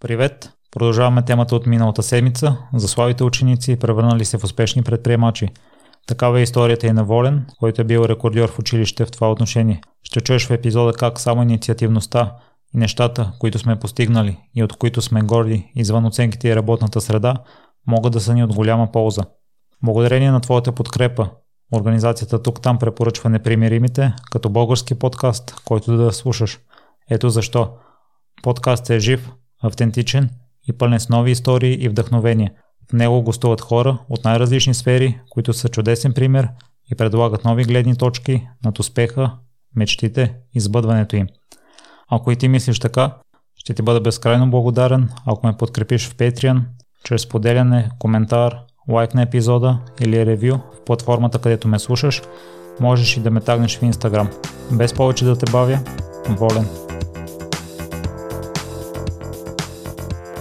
Привет! Продължаваме темата от миналата седмица за славите ученици, превърнали се в успешни предприемачи. Такава е историята и на Волен, който е бил рекордьор в училище в това отношение. Ще чуеш в епизода как само инициативността и нещата, които сме постигнали и от които сме горди извън оценките и работната среда, могат да са ни от голяма полза. Благодарение на твоята подкрепа, организацията тук там препоръчва непримиримите като български подкаст, който да слушаш. Ето защо. Подкастът е жив, автентичен и пълен с нови истории и вдъхновения. В него гостуват хора от най-различни сфери, които са чудесен пример и предлагат нови гледни точки над успеха, мечтите и сбъдването им. Ако и ти мислиш така, ще ти бъда безкрайно благодарен, ако ме подкрепиш в Patreon, чрез поделяне, коментар, лайк на епизода или ревю в платформата, където ме слушаш, можеш и да ме тагнеш в Instagram. Без повече да те бавя, волен.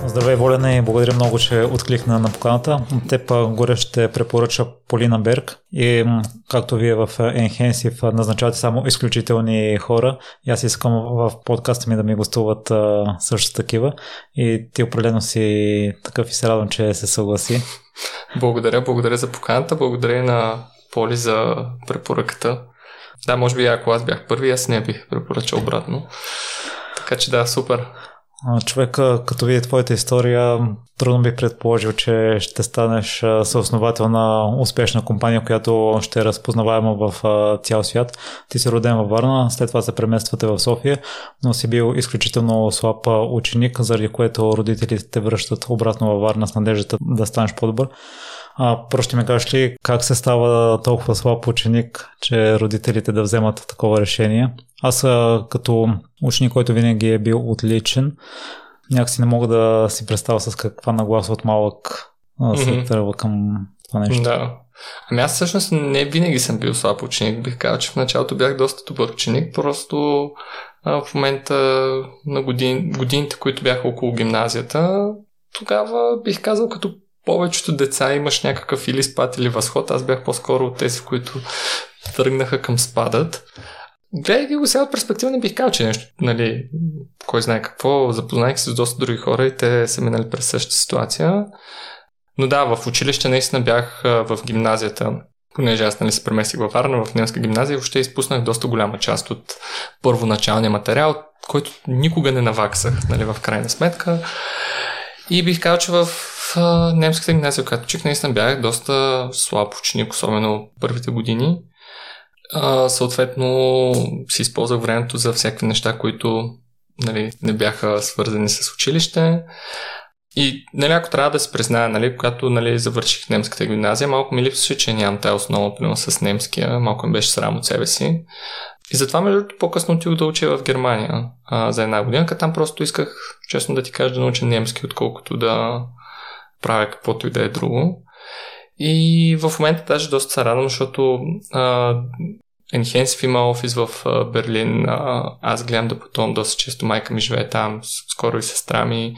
Здравей, Волене, и благодаря много, че откликна на поканата. Теб горе ще препоръча Полина Берг и както вие в Enhensive назначавате само изключителни хора, и аз искам в подкаста ми да ми гостуват също такива и ти определено си такъв и се радвам, че се съгласи. Благодаря, благодаря за поканата, благодаря на Поли за препоръката. Да, може би ако аз бях първи, аз не бих препоръчал обратно. Така че да, супер. Човека, като види твоята история, трудно би предположил, че ще станеш съосновател на успешна компания, която ще е разпознаваема в цял свят. Ти си роден във Варна, след това се премествате в София, но си бил изключително слаб ученик, заради което родителите те връщат обратно във Варна с надеждата да станеш по-добър. А, просто ми кажеш ли как се става толкова слаб ученик, че родителите да вземат такова решение? Аз като ученик, който винаги е бил отличен, някакси не мога да си представя с каква нагласа от малък се mm-hmm. тръгва към това нещо. Да. Ами аз всъщност не винаги съм бил слаб ученик. Бих казал, че в началото бях доста добър ученик. Просто а, в момента на годин, годините, които бяха около гимназията, тогава бих казал като повечето деца имаш някакъв или спад или възход. Аз бях по-скоро от тези, които тръгнаха към спадът. Гледайки го сега от перспектива, не бих казал, че нещо, нали, кой знае какво, запознайки се с доста други хора и те са минали през същата ситуация. Но да, в училище наистина бях в гимназията, понеже аз нали, се преместих във Варна, в немска гимназия, въобще изпуснах доста голяма част от първоначалния материал, който никога не наваксах, нали, в крайна сметка. И бих казал, че в немската гимназия, която чих, наистина бях доста слаб ученик, особено първите години. А, съответно, си използвах времето за всякакви неща, които нали, не бяха свързани с училище. И нали, ако трябва да се призная, нали, когато нали, завърших немската гимназия, малко ми липсваше, че нямам тази основа примерно, с немския, малко ми беше срам от себе си. И затова, между по-късно отидох да уча в Германия а, за една година, като там просто исках, честно да ти кажа, да науча немски, отколкото да правя каквото и да е друго. И в момента даже доста се радвам, защото а, Enhance има офис в а, Берлин. А, аз гледам да пътувам доста често. Майка ми живее там, скоро и сестра ми.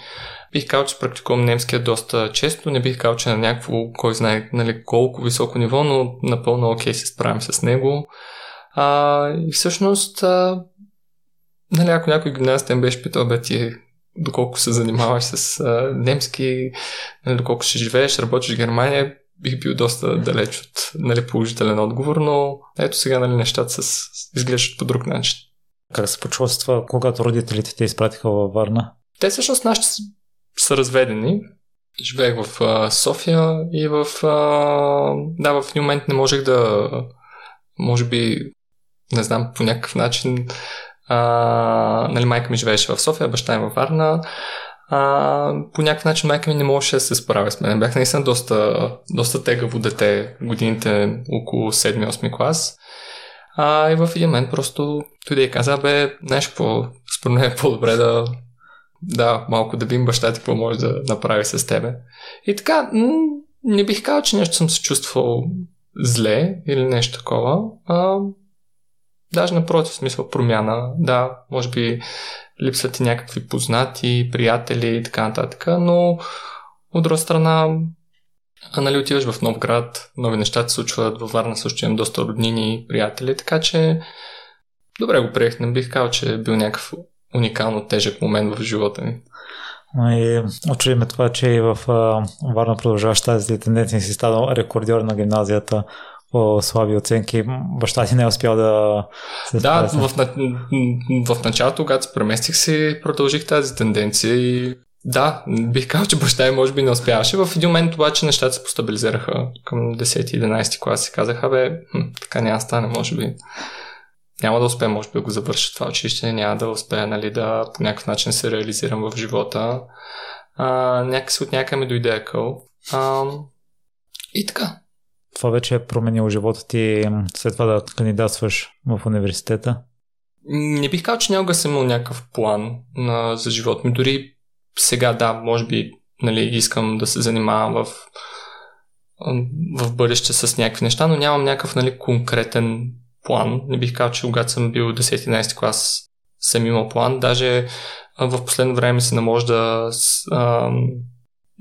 Бих казал, че практикувам немския доста често. Не бих казал, че на някакво, кой знае нали, колко високо ниво, но напълно окей се справим с него. А, и всъщност, а, нали, ако някой гимназист ме беше питал, бе ти доколко се занимаваш с а, немски, нали, доколко ще живееш, работиш в Германия, бих бил доста далеч от нали, положителен отговор, но ето сега нали, нещата с, изглеждат по друг начин. Как се почувства, когато родителите те изпратиха във Варна? Те всъщност нашите са разведени. Живеех в а, София и в... А, да, в един момент не можех да... Може би, не знам, по някакъв начин... А, нали, майка ми живееше в София, баща ми във Варна а, по някакъв начин майка ми не можеше да се справя с мен. Бях наистина доста, доста тегаво дете, годините около 7-8 клас. А, и в един момент просто той и каза, бе, знаеш какво, според мен е по-добре да, да, малко да видим баща ти какво може да направи с тебе. И така, не бих казал, че нещо съм се чувствал зле или нещо такова. А, даже напротив, смисъл промяна. Да, може би липсват и някакви познати, приятели и така нататък, но от друга страна нали отиваш в нов град, нови неща се случват, във Варна също имам доста роднини и приятели, така че добре го приех, не бих казал, че е бил някакъв уникално тежък момент в живота ми. И очевидно това, че и в Варна продължаваш тази тенденция си станал рекордьор на гимназията слаби оценки. Баща ти не е успял да се Да, в, в началото, когато се преместих си, продължих тази тенденция и да, бих казал, че баща ми може би не успяваше. В един момент обаче нещата се постабилизираха към 10-11 клас и казаха, бе, така няма стане, може би. Няма да успея, може би, да го завърша това училище, няма да успея, нали, да по някакъв начин се реализирам в живота. А, някакси от някъде ми дойде къл. А, и така. Това вече е променило живота ти след това да кандидатстваш в университета? Не бих казал, че някога съм имал някакъв план на, за живота ми. Дори сега, да, може би нали, искам да се занимавам в, в бъдеще с някакви неща, но нямам някакъв нали, конкретен план. Не бих казал, че когато съм бил 10-11 клас съм имал план. Даже в последно време се наможда да,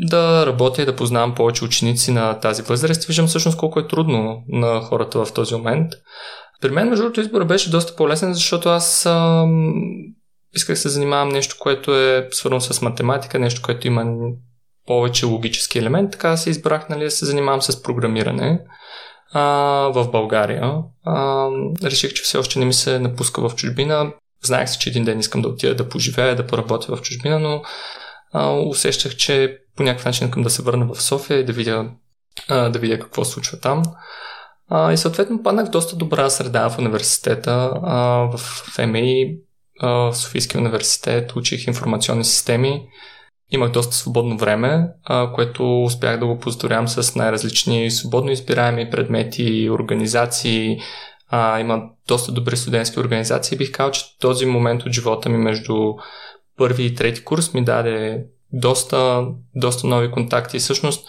да работя и да познавам повече ученици на тази възраст. Виждам всъщност колко е трудно на хората в този момент. При мен, между другото, избора беше доста по-лесен, защото аз ам, исках да се занимавам нещо, което е свързано с математика, нещо, което има повече логически елемент, така се избрах нали, да се занимавам с програмиране а, в България. А, реших, че все още не ми се напуска в чужбина. Знаех се, че един ден искам да отида да поживея, да поработя в чужбина, но а, усещах, че по някакъв начин искам да се върна в София и да видя, а, да видя какво случва там. А, и съответно паднах доста добра среда в университета, а, в ФМИ, в Софийския университет, учих информационни системи. Имах доста свободно време, което успях да го поздорявам с най-различни свободно избираеми предмети, организации. Има доста добри студентски организации. Бих казал, че този момент от живота ми между първи и трети курс ми даде доста, доста нови контакти. Всъщност,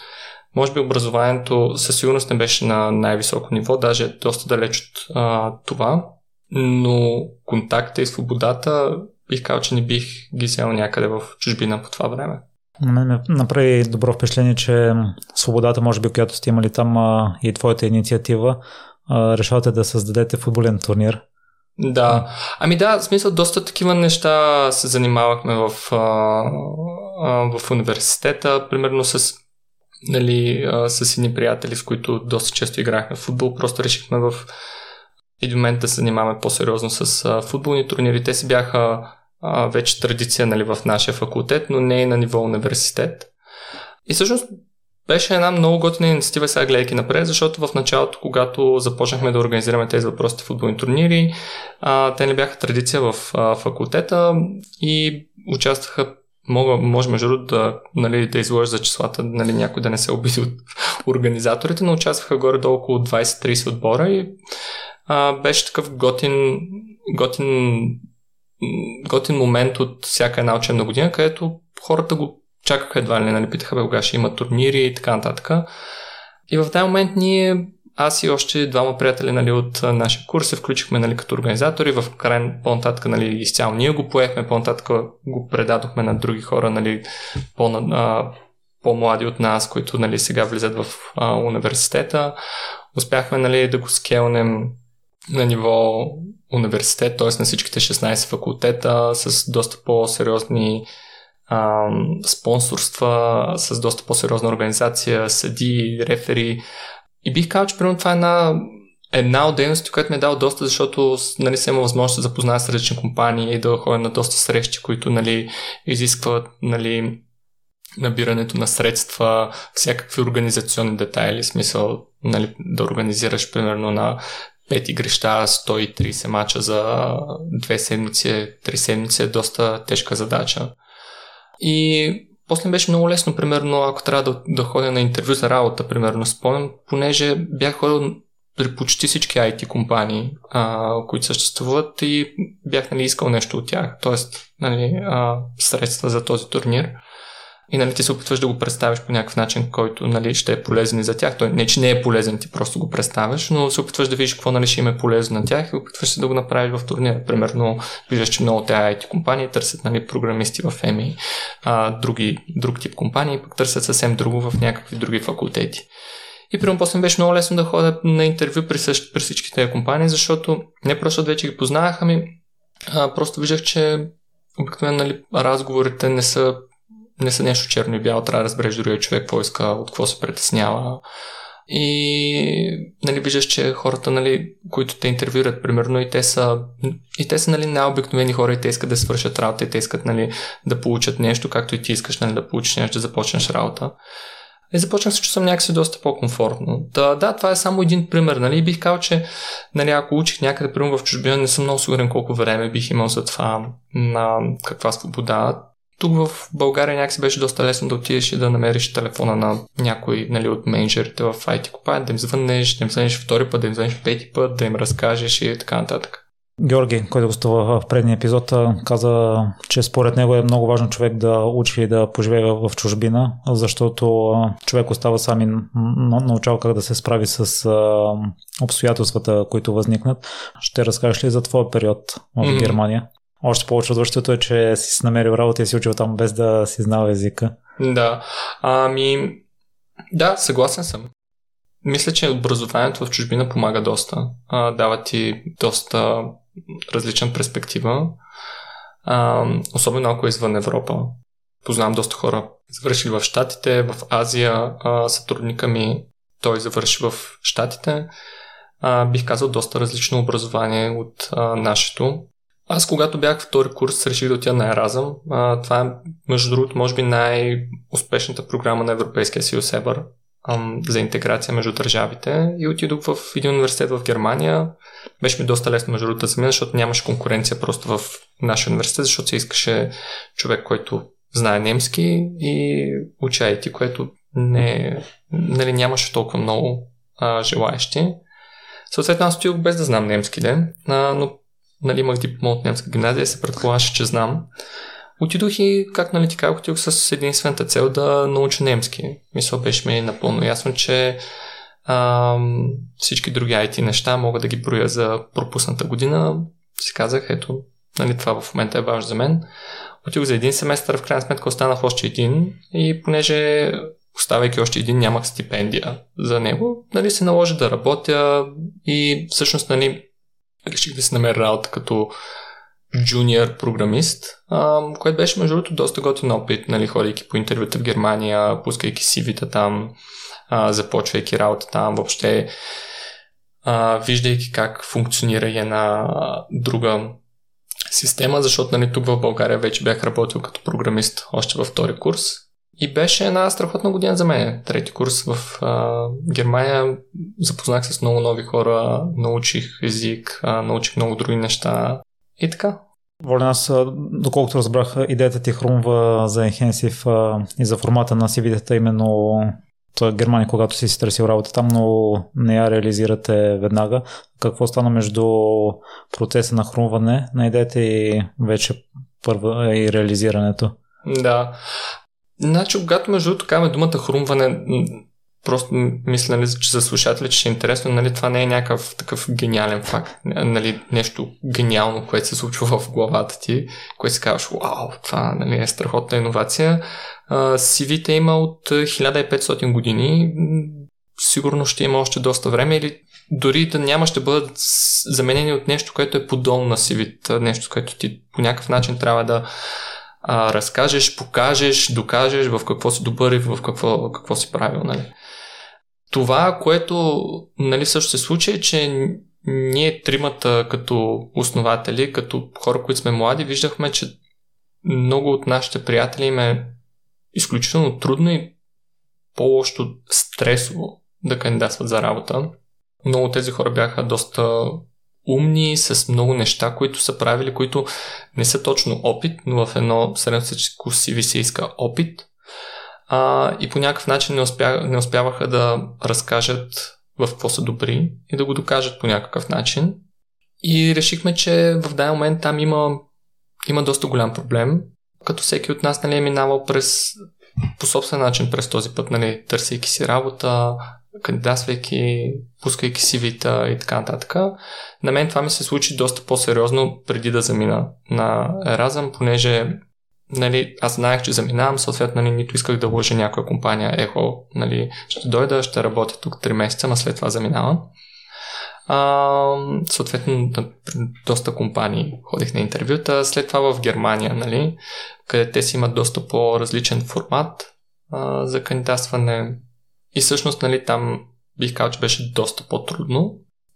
може би образованието със сигурност не беше на най-високо ниво, даже доста далеч от а, това но контакта и свободата бих казал, че не бих ги взел някъде в чужбина по това време. На мен ме направи добро впечатление, че свободата, може би, която сте имали там и твоята инициатива, решавате да създадете футболен турнир. Да, ами да, в смисъл доста такива неща се занимавахме в, в университета, примерно с нали, с едни приятели, с които доста често играхме в футбол, просто решихме в един момент да се занимаваме по-сериозно с а, футболни турнири. Те си бяха а, вече традиция нали, в нашия факултет, но не и на ниво университет. И всъщност беше една много готина инициатива сега гледайки напред, защото в началото, когато започнахме да организираме тези въпросите футболни турнири, а, те не бяха традиция в а, факултета и участваха Мога, може между другото да, нали, да изложа за числата, нали, някой да не се обиди от организаторите, но участваха горе-долу около 20-30 отбора и а, беше такъв готин, готин, готин момент от всяка една учебна година, където хората го чакаха едва ли, нали, питаха бе, кога ще има турнири и така нататък. И в този момент ние, аз и още двама приятели нали, от нашия курс се включихме нали, като организатори. В край по-нататък нали, изцяло ние го поехме, по-нататък го предадохме на други хора, нали, по, а, по-млади от нас, които нали, сега влизат в а, университета. Успяхме нали, да го скелнем на ниво университет, т.е. на всичките 16 факултета с доста по-сериозни спонсорства, с доста по-сериозна организация, съди, рефери. И бих казал, че примерно това е една, една от дейностите, която ми е дал доста, защото нали, съм имал възможност да запозная с различни компании и да ходя на доста срещи, които нали, изискват нали, набирането на средства, всякакви организационни детайли, смисъл нали, да организираш примерно на 5 игрища, 130 мача за две седмици, три седмици е доста тежка задача. И после беше много лесно, примерно, ако трябва да, да ходя на интервю за работа, примерно, спомням, понеже бях ходил при почти всички IT компании, а, които съществуват и бях нали, искал нещо от тях, т.е. Нали, средства за този турнир и нали, ти се опитваш да го представиш по някакъв начин, който нали, ще е полезен и за тях. Той не, че не е полезен, ти просто го представяш, но се опитваш да видиш какво нали, ще им е полезно на тях и опитваш се да го направиш в турнира. Примерно, виждаш, че много тези IT компании търсят нали, програмисти в EMI, а, други, друг тип компании пък търсят съвсем друго в някакви други факултети. И примерно после беше много лесно да ходя на интервю при, същ, при всички тези компании, защото не просто вече ги познавах, ами а, просто виждах, че обикновено нали, разговорите не са не са нещо черно и бяло, трябва да разбереш другия човек какво иска, от какво се притеснява. И нали, виждаш, че хората, нали, които те интервюрат, примерно, и те са, и те са нали, най-обикновени хора и те искат да свършат работа и те искат нали, да получат нещо, както и ти искаш нали, да получиш нещо, да започнеш работа. И започнах се чувствам някакси доста по-комфортно. Да, да, това е само един пример. Нали? Бих казал, че нали, ако учих някъде, примерно в чужбина, не съм много сигурен колко време бих имал за това, на каква свобода тук в България някакси беше доста лесно да отидеш и да намериш телефона на някой нали, от менеджерите в IT компания, да им звъннеш, да им звънеш втори път, да им звънеш пети път, да им разкажеш и така нататък. Георги, който гостува в предния епизод, каза, че според него е много важно човек да учи и да поживее в чужбина, защото човек остава сам и научава как да се справи с обстоятелствата, които възникнат. Ще разкажеш ли за твоя период в. Германия? Още повече удоволствието е, че си намерил работа и си учил там без да си знал езика. Да. Ами, да, съгласен съм. Мисля, че образованието в чужбина помага доста. А, дава ти доста различна перспектива. А, особено ако е извън Европа. Познавам доста хора, завършили в Штатите, в Азия. А, сътрудника ми, той завърши в Штатите. А, бих казал доста различно образование от а, нашето. Аз, когато бях втори курс, реших да отида на Еразъм. Това е, между другото, може би най-успешната програма на Европейския съюз ЕБър за интеграция между държавите и отидох в един университет в Германия. Беше ми доста лесно между другото за мен, защото нямаше конкуренция просто в нашия университет, защото се искаше човек, който знае немски и уча IT, което не, нали, нямаше толкова много а, желаящи. Съответно, аз отидох без да знам немски ден, а, но нали, имах диплома от немска гимназия, се предполагаше, че знам. Отидох и, как нали ти казах, отидох с единствената цел да науча немски. Мисъл беше ми напълно ясно, че а, всички други IT неща мога да ги броя за пропусната година. Си казах, ето, нали, това в момента е важно за мен. Отидох за един семестър, в крайна сметка останах още един и понеже оставайки още един, нямах стипендия за него, нали, се наложи да работя и всъщност, нали, реших да си намеря работа като джуниор програмист, което беше между другото доста готин опит, нали, ходейки по интервюта в Германия, пускайки CV-та там, а, започвайки работа там, въобще а, виждайки как функционира и една друга система, защото нали, тук в България вече бях работил като програмист още във втори курс и беше една страхотна година за мен. Трети курс в а, Германия. Запознах се с много нови хора, научих език, а, научих много други неща и така. Волен, аз, доколкото разбрах, идеята ти хрумва за Enhensive и за формата на CV-тата именно в Германия, когато си си търсил работа там, но не я реализирате веднага. Какво стана между процеса на хрумване на идеята и вече първа и реализирането? Да. Значи, когато между другото казваме думата хрумване, просто мисля, нали, че за слушатели, че ще е интересно, нали, това не е някакъв такъв гениален факт, нали, нещо гениално, което се случва в главата ти, което си казваш, вау, това нали, е страхотна иновация. CV-те има от 1500 години, сигурно ще има още доста време или дори да няма ще бъдат заменени от нещо, което е подолно на CV, нещо, което ти по някакъв начин трябва да а, разкажеш, покажеш, докажеш в какво си добър и в какво, какво си правил. Нали. Това, което нали, също се случи е, че ние тримата като основатели, като хора, които сме млади, виждахме, че много от нашите приятели им е изключително трудно и по-лошо стресово да кандидатстват за работа. Много от тези хора бяха доста умни, с много неща, които са правили, които не са точно опит, но в едно средностатическо CV се иска опит. А, и по някакъв начин не, успя, не успяваха да разкажат в какво са добри и да го докажат по някакъв начин. И решихме, че в даден момент там има, има доста голям проблем, като всеки от нас нали, е минавал през по собствен начин през този път, нали, търсейки си работа, кандидатствайки, пускайки вита и така нататък. На мен това ми се случи доста по-сериозно преди да замина на Еразъм, понеже нали, аз знаех, че заминавам, съответно нали, нито исках да вложа някоя компания, ехо, нали, ще дойда, ще работя тук 3 месеца, а след това заминавам. А, съответно, доста компании ходих на интервюта. След това в Германия, нали, къде те си имат доста по-различен формат а, за кандидатстване. И всъщност, нали, там бих казал, че беше доста по-трудно.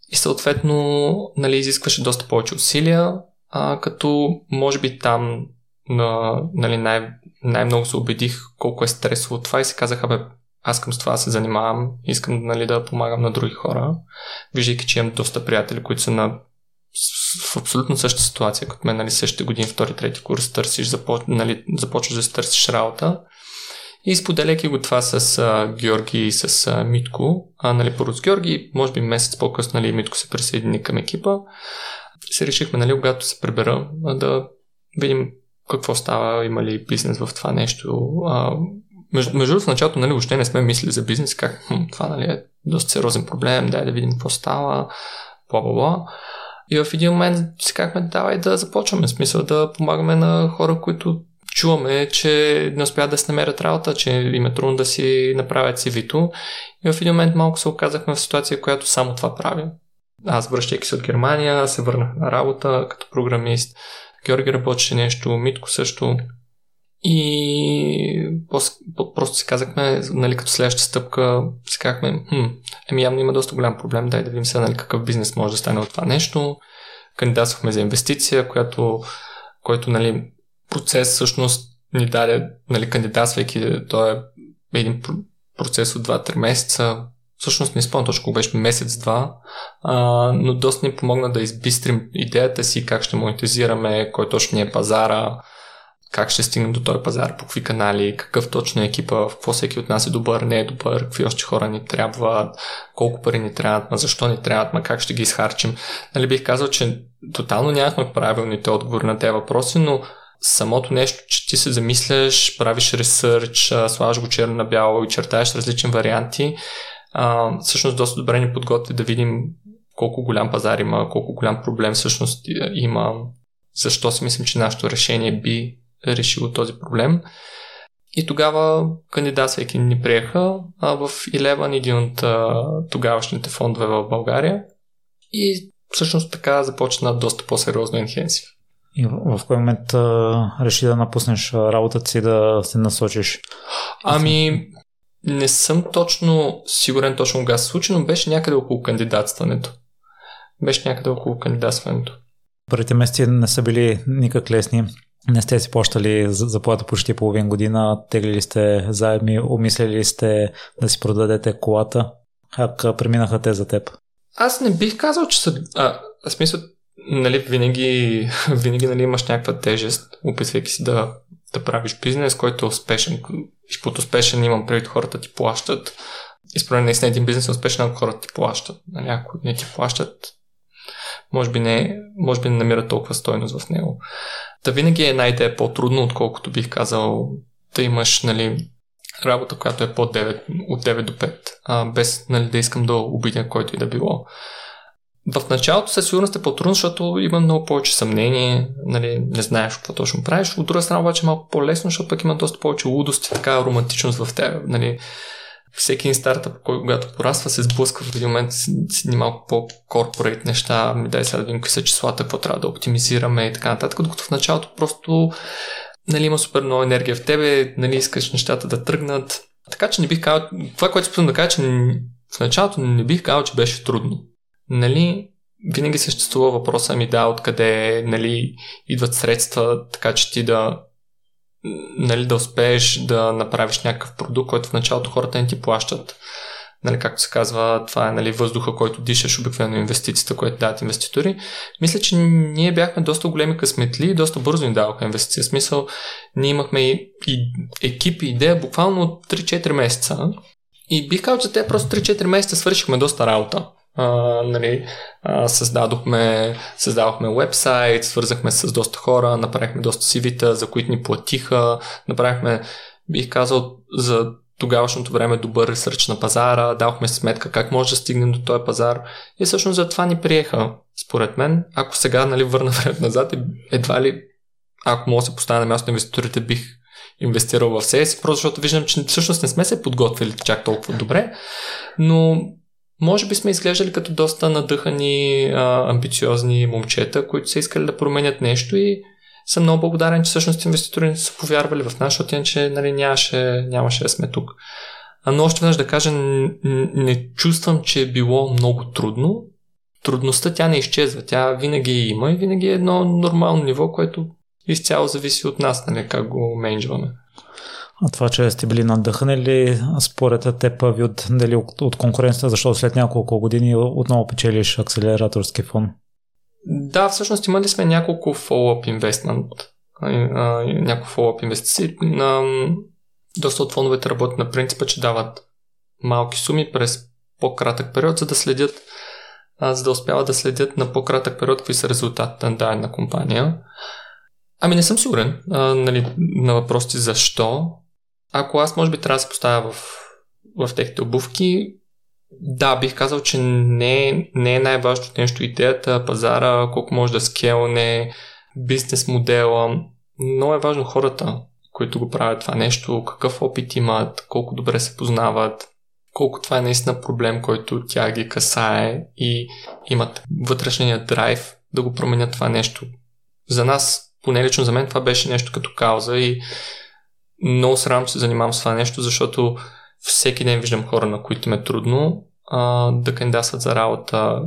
И съответно, нали, изискваше доста повече усилия, а, като може би там на, нали, най- най-много се убедих колко е стресово това и се казаха, бе, аз към с това се занимавам, искам нали, да помагам на други хора, виждайки, че имам доста приятели, които са на в абсолютно същата ситуация, като мен, нали, същите години, втори, трети курс, търсиш, започ... нали, започваш да си търсиш работа. И споделяйки го това с а, Георги и с а, Митко, а, нали, първо с Георги, може би месец по-късно нали, Митко се присъедини към екипа, се решихме, нали, когато се пребера, да видим какво става, има ли бизнес в това нещо. А, между, между в началото нали, въобще не сме мислили за бизнес, как хм, това нали, е доста сериозен проблем, дай да видим какво става, бла бла бла. И в един момент си казахме, давай да започваме, смисъл да помагаме на хора, които чуваме, че не успяват да се намерят работа, че им е трудно да си направят CV-то. И в един момент малко се оказахме в ситуация, която само това правим. Аз връщайки се от Германия, се върнах на работа като програмист. Георги работеше нещо, Митко също. И просто си казахме, нали, като следваща стъпка, си казахме, хм, еми явно има доста голям проблем, дай да видим сега нали, какъв бизнес може да стане от това нещо. Кандидатствахме за инвестиция, която, който нали, процес всъщност ни даде, нали, кандидатствайки, то е един процес от 2-3 месеца, всъщност не спомням точно беше месец-два, но доста ни помогна да избистрим идеята си, как ще монетизираме, кой точно е пазара, как ще стигнем до този пазар, по какви канали, какъв точно е екипа, в какво всеки от нас е добър, не е добър, какви още хора ни трябват, колко пари ни трябват, ма защо ни трябват, ма как ще ги изхарчим. Нали бих казал, че тотално нямахме правилните отговори на тези въпроси, но самото нещо, че ти се замисляш, правиш ресърч, слагаш го черно на бяло и чертаеш различни варианти, а, всъщност доста добре ни подготви да видим колко голям пазар има, колко голям проблем всъщност има, защо си мислим, че нашето решение би решило този проблем. И тогава кандидатствайки ни приеха а в Eleven, един от а, тогавашните фондове в България. И всъщност така започна доста по-сериозно Enhensive. И в, в кой момент а, реши да напуснеш работата си да се насочиш? Ами, не съм точно сигурен точно кога се случи, но беше някъде около кандидатстването. Беше някъде около кандидатстването. Първите месеци не са били никак лесни. Не сте си плащали заплата почти половин година, теглили сте заедми, умислили сте да си продадете колата. Как преминаха те за теб? Аз не бих казал, че са... А, в смисъл, нали, винаги, винаги нали, имаш някаква тежест, опитвайки си да, да правиш бизнес, който е успешен. И под успешен имам предвид хората ти плащат. И наистина един бизнес е успешен, ако хората ти плащат. Нали, ако не ти плащат, може би не, може би не намира толкова стойност в него. Та винаги е една идея по-трудно, отколкото бих казал да имаш нали, работа, която е по 9, от 9 до 5, а, без нали, да искам да обидя който и да било. В началото със сигурност е по-трудно, защото има много повече съмнение, нали, не знаеш какво точно правиш. От друга страна обаче е малко по-лесно, защото пък има доста повече лудост и така романтичност в теб. Нали. Всеки един стартъп, когато пораства, се сблъсква в един момент с малко по-корпорейт неща, ми дай сега да видим какви са числата, какво трябва да оптимизираме и така нататък, докато в началото просто нали, има супер много енергия в тебе, нали, искаш нещата да тръгнат. Така че не бих казал, това, което спомням да кажа, че в началото не бих казал, че беше трудно нали, винаги съществува въпроса ми да, откъде нали, идват средства, така че ти да нали, да успееш да направиш някакъв продукт, който в началото хората не ти плащат. Нали, както се казва, това е нали, въздуха, който дишаш, обикновено инвестицията, което дават инвеститори. Мисля, че ние бяхме доста големи късметли и доста бързо ни даваха инвестиция. В смисъл, ние имахме и, и екип и идея буквално от 3-4 месеца. И бих казал, че те просто 3-4 месеца свършихме доста работа а, нали, а, създадохме, създадохме вебсайт, свързахме с доста хора, направихме доста CV-та, за които ни платиха, направихме, бих казал, за тогавашното време добър ресърч на пазара, давахме сметка как може да стигнем до този пазар и всъщност за това ни приеха, според мен. Ако сега нали, върна време назад, едва ли, ако мога да се поставя на място на инвеститорите, бих инвестирал в себе си, просто защото виждам, че всъщност не сме се подготвили чак толкова добре, но може би сме изглеждали като доста надъхани, амбициозни момчета, които са искали да променят нещо и съм много благодарен, че всъщност инвеститори не са повярвали в нас, защото иначе нали, нямаше, нямаше да сме тук. Но още веднъж да кажа, не, чувствам, че е било много трудно. Трудността тя не изчезва, тя винаги има и винаги е едно нормално ниво, което изцяло зависи от нас, нали, как го менеджваме. А това, че сте били надъхнали, според теб ви от, дали от, конкуренцията, защото след няколко години отново печелиш акселераторски фон? Да, всъщност имали сме няколко follow-up investment, няколко follow-up инвестиции. Доста от фондовете работят на принципа, че дават малки суми през по-кратък период, за да следят за да успяват да следят на по-кратък период какви са резултатите на дадена компания. Ами не съм сигурен а, нали, на въпросите защо. Ако аз може би трябва да се поставя в, в техните обувки, да, бих казал, че не, не е най-важното нещо идеята, пазара, колко може да скелне, бизнес модела, но е важно хората, които го правят това нещо, какъв опит имат, колко добре се познават, колко това е наистина проблем, който тя ги касае и имат вътрешния драйв да го променят това нещо. За нас, поне лично за мен, това беше нещо като кауза и много срам се занимавам с това нещо, защото всеки ден виждам хора, на които ме е трудно а, да кандидатстват за работа.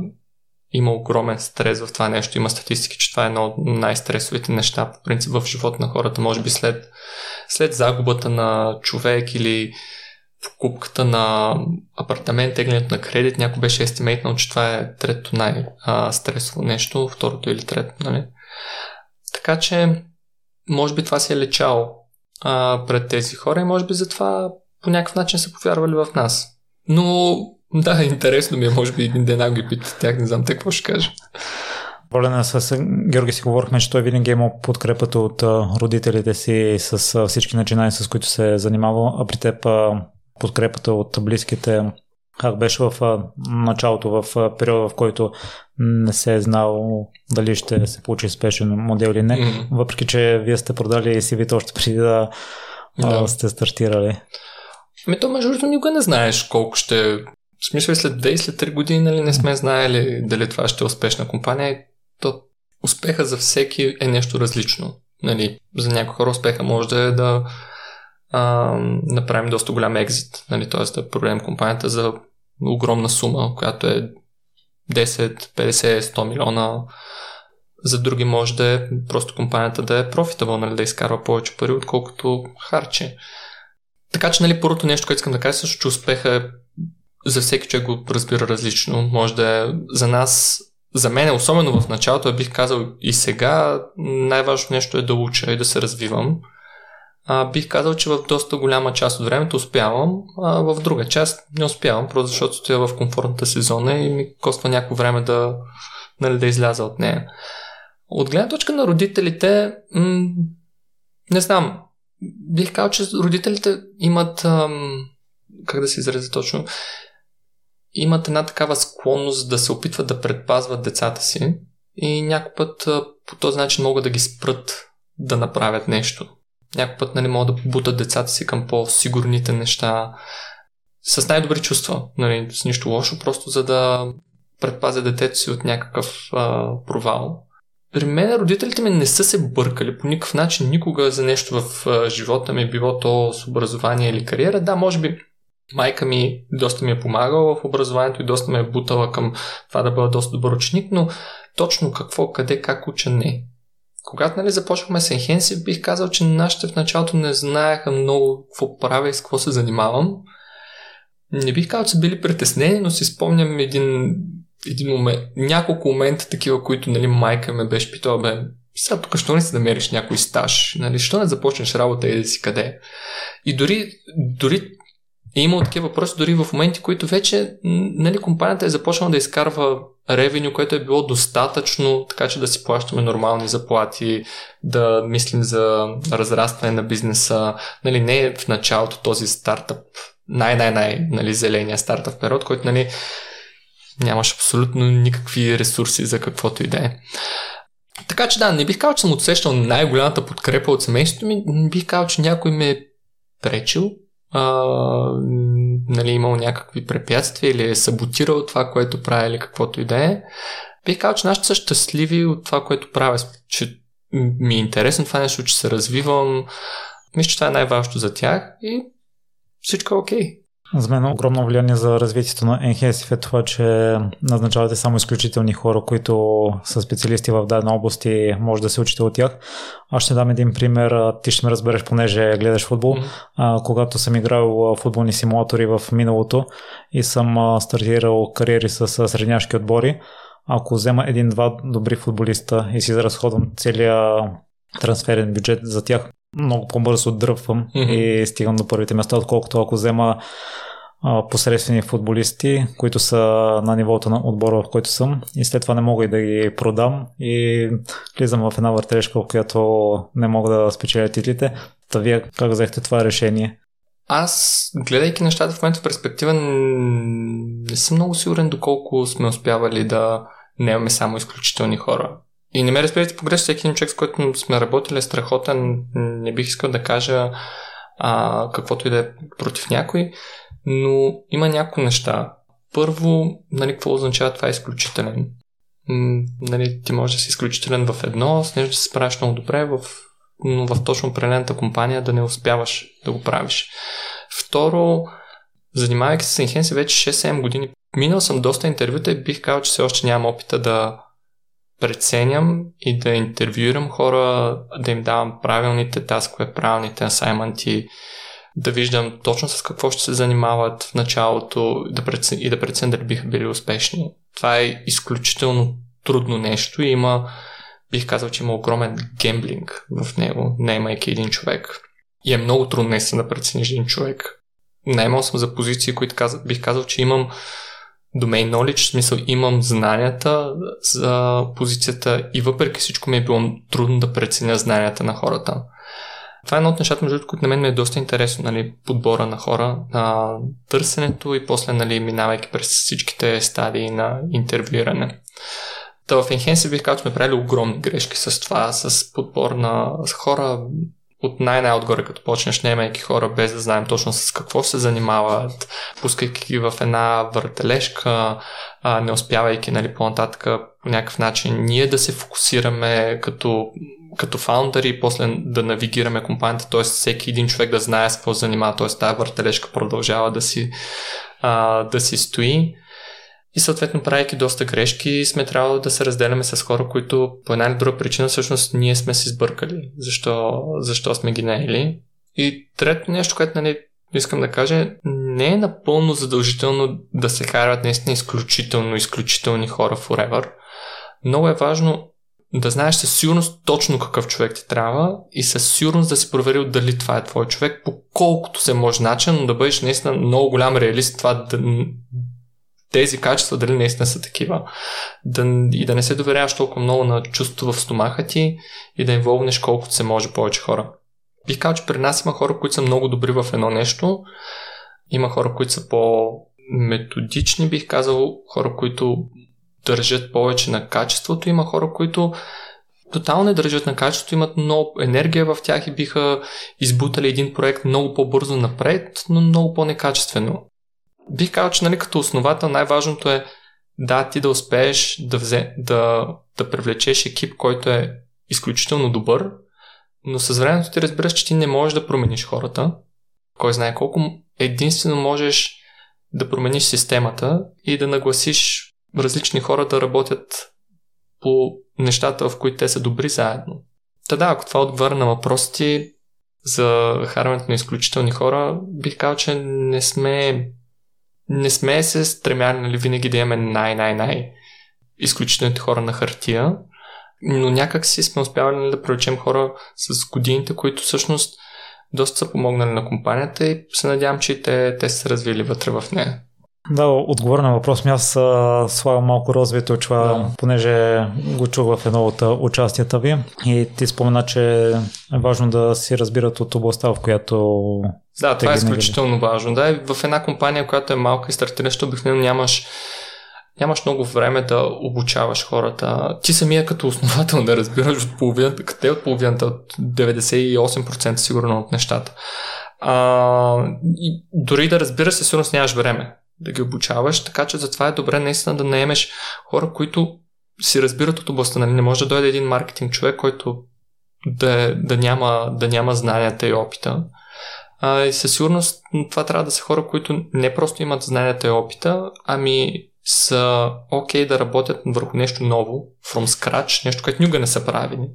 Има огромен стрес в това нещо. Има статистики, че това е едно от най-стресовите неща, по принцип, в живота на хората. Може би след, след загубата на човек или покупката на апартамент, теглянето на кредит, някой беше естимейтнал, че това е трето най-стресово нещо, второто или трето, нали? Така че, може би това си е лечало а, пред тези хора и може би затова по някакъв начин са повярвали в нас. Но да, интересно ми е, може би един ден ги питат тях, не знам те какво ще кажа. Волена с Георги си говорихме, че той винаги е имал подкрепата от родителите си с всички начинания, с които се е занимавал, а при теб подкрепата от близките как беше в началото, в периода, в който не се е знал дали ще се получи спешен модел или не, mm-hmm. въпреки че вие сте продали CV-то още преди да, да. сте стартирали. Ами то между другото никога не знаеш колко ще... В смисъл след 2 и след 3 години нали, не сме знаели дали това ще е успешна компания. То успеха за всеки е нещо различно. Нали, за някои хора успеха може да е да а, направим доста голям екзит, нали, т.е. да продадем компанията за огромна сума, която е 10, 50, 100 милиона. За други може да е просто компанията да е профитабъл, нали, да изкарва повече пари, отколкото харче. Така че, нали, първото нещо, което искам да кажа, също, че успеха е за всеки човек го разбира различно. Може да е за нас, за мен, особено в началото, бих казал и сега, най-важното нещо е да уча и да се развивам а, бих казал, че в доста голяма част от времето успявам, а в друга част не успявам, просто защото стоя в комфортната си зона и ми коства някакво време да, нали, да изляза от нея. От гледна точка на родителите, м- не знам, бих казал, че родителите имат, ам, как да се изразя точно, имат една такава склонност да се опитват да предпазват децата си и някой път а, по този начин могат да ги спрат да направят нещо някой път нали, могат да бутат децата си към по-сигурните неща, с най-добри чувства, нали, с нищо лошо, просто за да предпазя детето си от някакъв а, провал. При мен родителите ми не са се бъркали по никакъв начин никога за нещо в а, живота ми, било то с образование или кариера. Да, може би майка ми доста ми е помагала в образованието и доста ме е бутала към това да бъда доста добър ученик, но точно какво, къде, как уча не. Когато нали, започнахме с Enhance, бих казал, че нашите в началото не знаеха много какво правя и с какво се занимавам. Не бих казал, че са били притеснени, но си спомням един, един момент, няколко момента такива, които нали, майка ме беше питала, бе, сега тук що не си намериш някой стаж? Нали, що не започнеш работа и да си къде? И дори, дори е имал такива въпроси дори в моменти, които вече нали, компанията е започнала да изкарва ревеню, което е било достатъчно, така че да си плащаме нормални заплати, да мислим за разрастване на бизнеса. Нали, не е в началото този стартъп, най-най-най нали, зеления стартъп период, който нали, нямаш абсолютно никакви ресурси за каквото и да е. Така че да, не бих казал, че съм отсещал най-голямата подкрепа от семейството ми, не бих казал, че някой ме е пречил а, нали, имал някакви препятствия или е саботирал това, което прави или каквото и да е, бих казал, че нашите са щастливи от това, което правя, че ми е интересно това нещо, че се развивам. Мисля, че това е най-важното за тях и всичко е окей. Okay. За мен огромно влияние за развитието на Enhesive е това, че назначавате само изключителни хора, които са специалисти в дадена област и може да се учите от тях. Аз ще дам един пример. Ти ще ме разбереш, понеже гледаш футбол. А, когато съм играл футболни симулатори в миналото и съм стартирал кариери с средняшки отбори, ако взема един-два добри футболиста и си заразходвам целия трансферен бюджет за тях, много по-бързо дръпвам mm-hmm. и стигам до първите места, отколкото ако взема а, посредствени футболисти, които са на нивото на отбора, в който съм и след това не мога и да ги продам и влизам в една въртележка, в която не мога да спечеля титлите. Та вие как взехте това решение? Аз, гледайки нещата в момента в перспектива, не съм много сигурен доколко сме успявали да не имаме само изключителни хора. И не ме разберете погрешно, всеки един човек, с който сме работили е страхотен. Не бих искал да кажа а, каквото и да е против някой, но има някои неща. Първо, нали, какво означава това е изключителен? М, нали, ти можеш да си изключителен в едно, с нещо да се справиш много добре, в, но в точно определената компания да не успяваш да го правиш. Второ, занимавайки се с Enhance вече 6-7 години, минал съм доста интервюта и бих казал, че все още нямам опита да преценям и да интервюирам хора, да им давам правилните таскове, правилните асайменти, да виждам точно с какво ще се занимават в началото да прецен... и да преценя дали биха били успешни. Това е изключително трудно нещо и има, бих казал, че има огромен гемблинг в него, наймайки един човек. И е много трудно наистина да прецениш един човек. Наймал съм за позиции, които казах, бих казал, че имам domain knowledge, в смисъл имам знанията за позицията и въпреки всичко ми е било трудно да преценя знанията на хората. Това е едно от нещата, между другото, на мен ми е доста интересно, нали, подбора на хора, на търсенето и после, нали, минавайки през всичките стадии на интервюиране. Та в Enhance бих казал, сме правили огромни грешки с това, с подбор на хора, от най-най-отгоре, като почнеш, немайки хора, без да знаем точно с какво се занимават, пускайки ги в една въртележка, а, не успявайки нали, по-нататък по някакъв начин ние да се фокусираме като, като фаундъри после да навигираме компанията, т.е. всеки един човек да знае с какво занимава, т.е. тази въртележка продължава да си, а, да си стои. И съответно, правейки доста грешки, сме трябвало да се разделяме с хора, които по една или друга причина всъщност ние сме си сбъркали. Защо, защо сме ги наели. И трето нещо, което нали, искам да кажа, не е напълно задължително да се карат наистина изключително, изключителни хора forever. Много е важно да знаеш със сигурност точно какъв човек ти трябва и със сигурност да си проверил дали това е твой човек, по колкото се може начин, но да бъдеш наистина много голям реалист това да, тези качества дали наистина са такива. Да, и да не се доверяваш толкова много на чувството в стомаха ти и да инволвнеш колкото се може повече хора. Бих казал, че при нас има хора, които са много добри в едно нещо. Има хора, които са по-методични, бих казал, хора, които държат повече на качеството. Има хора, които тотално не държат на качеството, имат много енергия в тях и биха избутали един проект много по-бързо напред, но много по-некачествено бих казал, че нали, като основател най-важното е да, ти да успееш да, взе, да, да привлечеш екип, който е изключително добър, но с времето ти разбираш, че ти не можеш да промениш хората. Кой знае колко. Единствено можеш да промениш системата и да нагласиш различни хора да работят по нещата, в които те са добри заедно. Та да, ако това отговаря на въпросите за харването на изключителни хора, бих казал, че не сме не сме се стремяли нали, винаги да имаме най-най-най изключителните хора на хартия, но някак си сме успявали нали, да привлечем хора с годините, които всъщност доста са помогнали на компанията и се надявам, че те, те са развили вътре в нея. Да, отговоря на въпрос ми. Аз слагам малко развито чува, да. понеже го чух в едно от участията ви и ти спомена, че е важно да си разбират от областта, в която Да, това е изключително важно. Да, в една компания, която е малка и стартираща, обикновено нямаш нямаш много време да обучаваш хората. Ти самия като основател не разбираш от половината, къде от половината, от 98% сигурно от нещата. А, и дори да разбираш, със сигурност нямаш време да ги обучаваш, така че затова е добре наистина да наемеш хора, които си разбират от областта. Нали? Не може да дойде един маркетинг човек, който да, да, няма, да няма знанията и опита. А, и със сигурност това трябва да са хора, които не просто имат знанията и опита, ами са окей okay да работят върху нещо ново, from scratch, нещо, което никога не са правили.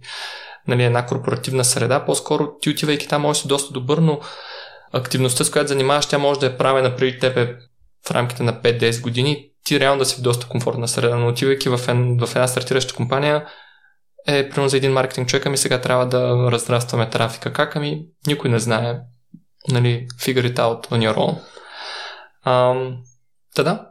Нали, една корпоративна среда, по-скоро ти отивайки там може си доста добър, но активността, с която занимаваш, тя може да е правена преди тебе в рамките на 5-10 години, ти реално да си в доста комфортна среда, но отивайки в, ен, в една стартираща компания, е, примерно за един маркетинг човек, ами сега трябва да разрастваме трафика. Как? Ами никой не знае. Нали, figure it out on your own. Ам, да, да.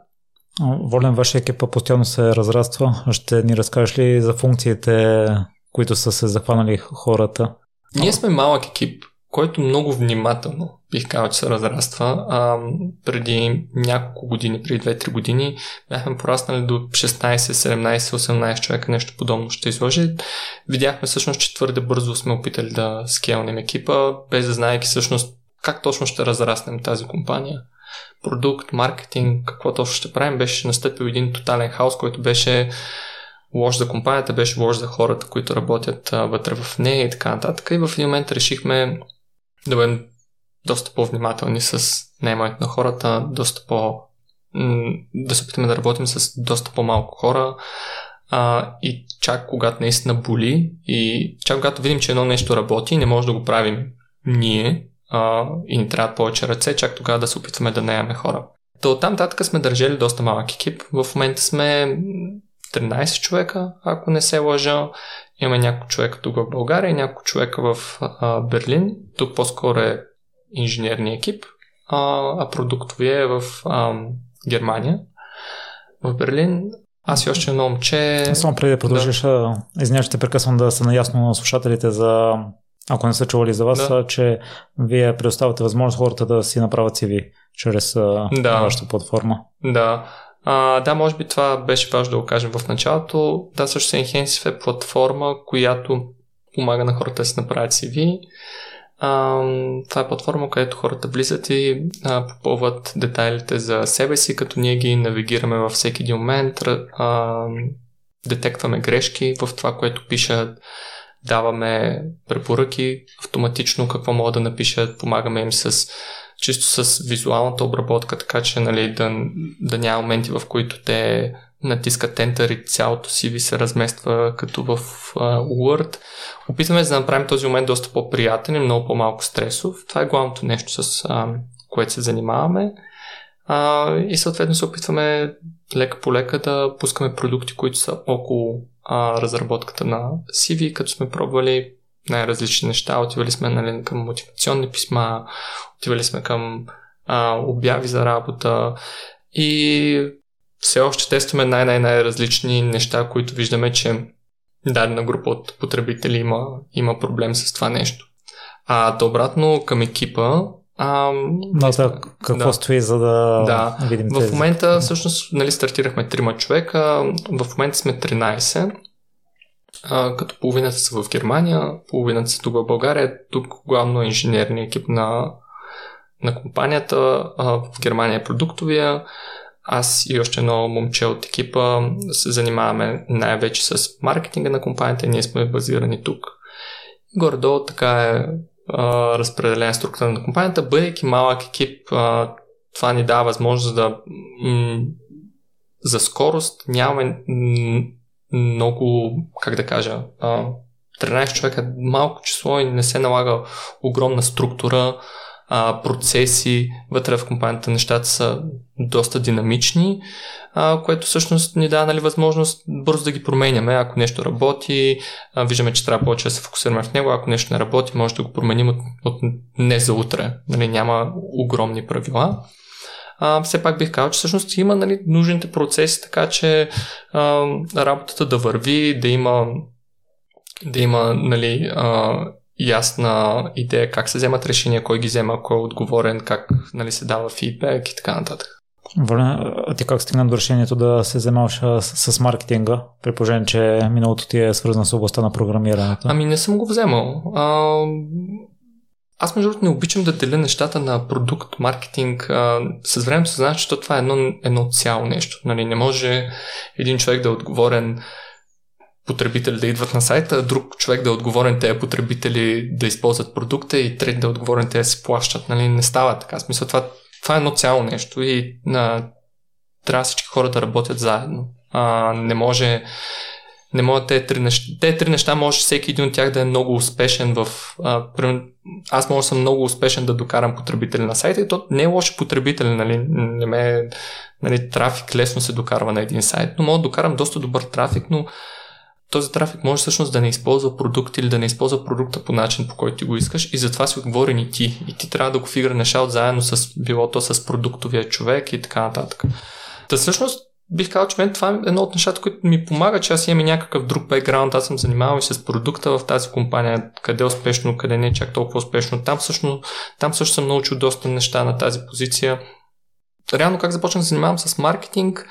Волен, вашия екип постоянно се разраства. Ще ни разкажеш ли за функциите, които са се захванали хората? Ние сме малък екип който много внимателно бих казал, че се разраства. А, преди няколко години, преди 2-3 години, бяхме пораснали до 16, 17, 18 човека, нещо подобно ще изложи. Видяхме всъщност, че твърде бързо сме опитали да скелнем екипа, без да знаеки всъщност как точно ще разраснем тази компания. Продукт, маркетинг, какво точно ще правим, беше настъпил един тотален хаос, който беше лош за компанията, беше лош за хората, които работят а, вътре в нея и така нататък. И в един момент решихме да бъдем доста по-внимателни с наемането на хората, доста по- да се опитаме да работим с доста по-малко хора а, и чак когато наистина боли и чак когато видим, че едно нещо работи и не може да го правим ние а, и ни трябват повече ръце, чак тогава да се опитваме да наемаме хора. То оттам татък сме държали доста малък екип. В момента сме 13 човека, ако не се лъжа. Имаме няколко човека тук в България и няколко човека в а, Берлин. Тук по-скоро е инженерния екип, а, а продуктовия е в а, Германия. В Берлин аз и още едно момче... Само преди да продължиш, да. извинявай, ще прекъсвам да са наясно на слушателите за ако не са чували за вас, да. че вие предоставяте възможност хората да си направят CV чрез да. вашата платформа. Да. А, да, може би това беше важно да го кажем в началото. Да, също Enhensive е платформа, която помага на хората да си направят CV. А, това е платформа, където хората влизат и а, попълват детайлите за себе си, като ние ги навигираме във всеки един момент, а, детектваме грешки в това, което пишат, даваме препоръки автоматично какво могат да напишат, помагаме им с чисто с визуалната обработка, така че нали, да, да няма моменти, в които те натискат Enter и цялото CV се размества като в uh, Word. Опитваме да направим този момент доста по-приятен и много по-малко стресов. Това е главното нещо, с uh, което се занимаваме. Uh, и съответно се опитваме лека по лека да пускаме продукти, които са около uh, разработката на CV, като сме пробвали най-различни неща. Отивали сме нали, към мотивационни писма, отивали сме към а, обяви за работа и все още тестваме най-най-най-различни неща, които виждаме, че дадена група от потребители има, има проблем с това нещо. А то обратно към екипа. А, Но да, какво да. стои, за да, да. видим В тези? момента всъщност нали, стартирахме трима човека, в момента сме 13 а, като половината са в Германия, половината са тук в България. Тук главно е инженерния екип на, на компанията, а, в Германия е продуктовия. Аз и още едно момче от екипа се занимаваме най-вече с маркетинга на компанията ние сме базирани тук. Горе-долу така е разпределена структура на компанията. Бъдейки малък екип, а, това ни дава възможност да м- за скорост нямаме много, как да кажа, 13 човека е малко число и не се налага огромна структура, процеси вътре в компанията. Нещата са доста динамични, което всъщност ни дава нали, възможност бързо да ги променяме. Ако нещо работи, виждаме, че трябва повече да се фокусираме в него. Ако нещо не работи, може да го променим от, от не за утре. Нали, няма огромни правила а, все пак бих казал, че всъщност има нали, нужните процеси, така че а, работата да върви, да има, да има нали, а, ясна идея как се вземат решения, кой ги взема, кой е отговорен, как нали, се дава фидбек и така нататък. Върна, а ти как стигна до решението да се занимаваш с, с маркетинга, при положение, че миналото ти е свързано с областта на програмирането? Ами не съм го вземал. А, аз между другото не обичам да деля нещата на продукт, маркетинг. А, с времето се знае, че това е едно, едно цяло нещо. Нали, не може един човек да е отговорен потребители да идват на сайта, друг човек да е отговорен тези потребители да използват продукта и трет да е отговорен те да се плащат. Нали? Не става така. Смисъл, това, това е едно цяло нещо и на, трябва всички хора да работят заедно. А, не може не могат те три неща. Те три неща може всеки един от тях да е много успешен в... А, аз може да съм много успешен да докарам потребители на сайта и то не е лошо потребители, нали? Не ме, нали, трафик лесно се докарва на един сайт, но мога да докарам доста добър трафик, но този трафик може всъщност да не използва продукт или да не използва продукта по начин, по който ти го искаш и затова си отговорен и ти. И ти трябва да го фигранеш от заедно с билото с продуктовия човек и така нататък. Та всъщност бих казал, че мен това е едно от нещата, които ми помага, че аз имам някакъв друг бекграунд, аз съм занимавал и с продукта в тази компания, къде е успешно, къде не е чак толкова успешно. Там също, там също съм научил доста неща на тази позиция. Реално как започнах да занимавам с маркетинг,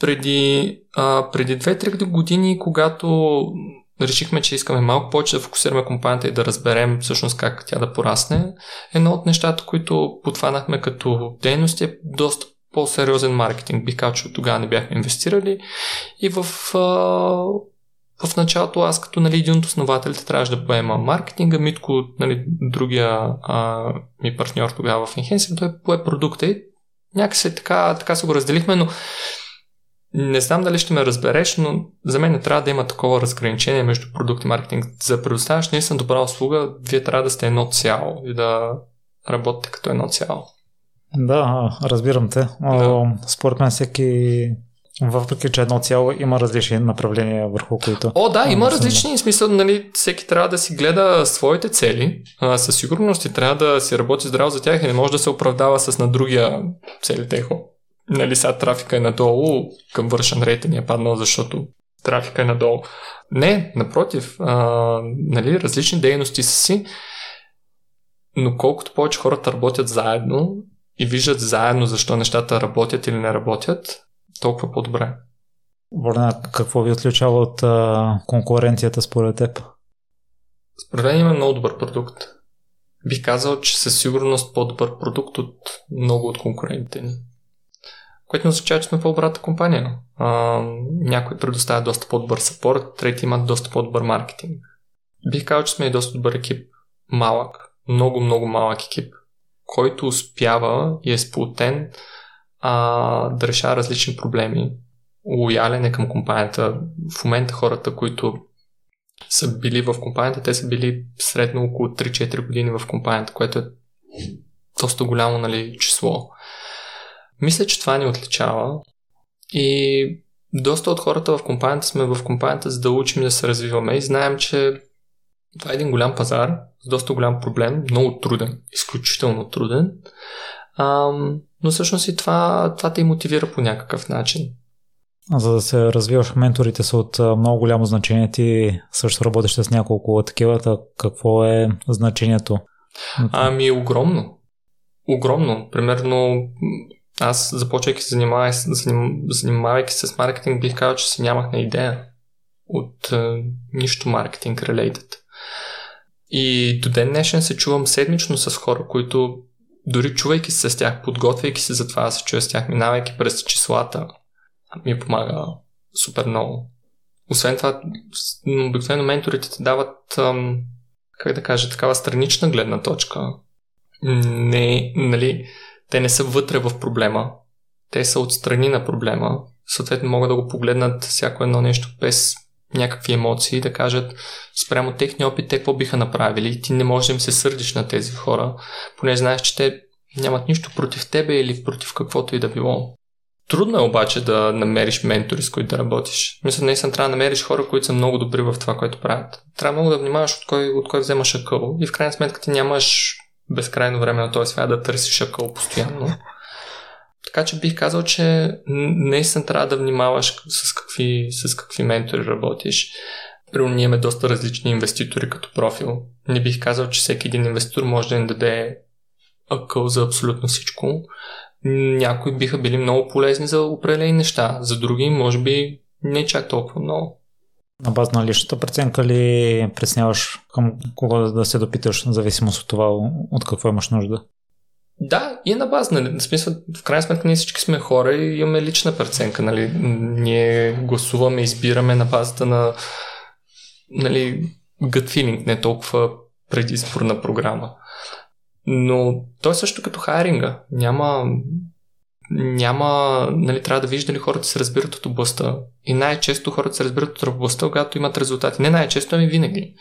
преди, а, преди 2-3 години, когато решихме, че искаме малко повече да фокусираме компанията и да разберем всъщност как тя да порасне, едно от нещата, които подхванахме като дейност е доста по-сериозен маркетинг. Бих казал, че тогава не бяхме инвестирали и в, а, в началото аз като нали, един от основателите трябваше да поема маркетинга, Митко, нали, другия а, ми партньор тогава в Enhancing, той пое продукта и някакси така, така се го разделихме, но не знам дали ще ме разбереш, но за мен не трябва да има такова разграничение между продукт и маркетинг. За предоставяш наистина добра услуга, вие трябва да сте едно цяло и да работите като едно цяло. Да, разбирам те. Да. Според мен всеки въпреки, че едно цяло има различни направления върху които. О, да, има различни смисъл, нали, всеки трябва да си гледа своите цели. А, със сигурност и трябва да си работи здраво за тях и не може да се оправдава с на другия цели техо нали сега трафика е надолу, към вършен рейт ни е паднал, защото трафика е надолу. Не, напротив, а, нали, различни дейности са си, но колкото повече хората работят заедно и виждат заедно защо нещата работят или не работят, толкова по-добре. Върна, какво ви отличава от а, конкуренцията според теб? Според мен има много добър продукт. Бих казал, че със сигурност по-добър продукт от много от конкурентите ни което не означава, че сме по-добрата компания. А, някой предоставя доста по-добър сапорт, трети имат доста по-добър маркетинг. Бих казал, че сме и доста добър екип. Малък, много, много малък екип, който успява и е сплутен а, да решава различни проблеми. Лоялен е към компанията. В момента хората, които са били в компанията, те са били средно около 3-4 години в компанията, което е доста голямо нали, число. Мисля, че това ни отличава и доста от хората в компанията сме в компанията за да учим да се развиваме и знаем, че това е един голям пазар с доста голям проблем, много труден, изключително труден, а, но всъщност и това, това те и мотивира по някакъв начин. За да се развиваш, менторите са от много голямо значение. Ти също работиш с няколко такива. Какво е значението? Ами огромно. Огромно. Примерно аз, започвайки се занимавайки, занимавайки се с маркетинг, бих казал, че си нямах на идея от е, нищо маркетинг related. И до ден днешен се чувам седмично с хора, които дори чувайки се с тях, подготвяйки се за това се чуя с тях, минавайки през числата, ми помага супер много. Освен това, обикновено менторите ти дават, как да кажа, такава странична гледна точка. Не, нали, те не са вътре в проблема, те са отстрани на проблема, съответно могат да го погледнат всяко едно нещо без някакви емоции, да кажат спрямо техния опит, те какво биха направили ти не можеш да им се сърдиш на тези хора, поне знаеш, че те нямат нищо против тебе или против каквото и да било. Трудно е обаче да намериш ментори, с които да работиш. Мисля, наистина трябва да намериш хора, които са много добри в това, което правят. Трябва много да внимаваш от кой, от кой вземаш акъл и в крайна сметка ти нямаш безкрайно време на този свят да търсиш акъл постоянно. Така че бих казал, че наистина трябва да внимаваш с какви, с какви ментори работиш. Примерно ние имаме доста различни инвеститори като профил. Не бих казал, че всеки един инвеститор може да ни даде акъл за абсолютно всичко. Някои биха били много полезни за определени неща, за други може би не чак толкова много. На база на личната преценка ли пресняваш към кого да се допиташ, в зависимост от това, от какво имаш нужда? Да, и на база, нали, в смисъл, в крайна сметка ние всички сме хора и имаме лична преценка, нали, ние гласуваме, избираме на базата на, нали, gut feeling, не толкова предизборна програма. Но той също като хайринга. Няма, няма, нали, трябва да вижда дали хората се разбират от областта. И най-често хората се разбират от областта, когато имат резултати. Не най-често, ами винаги.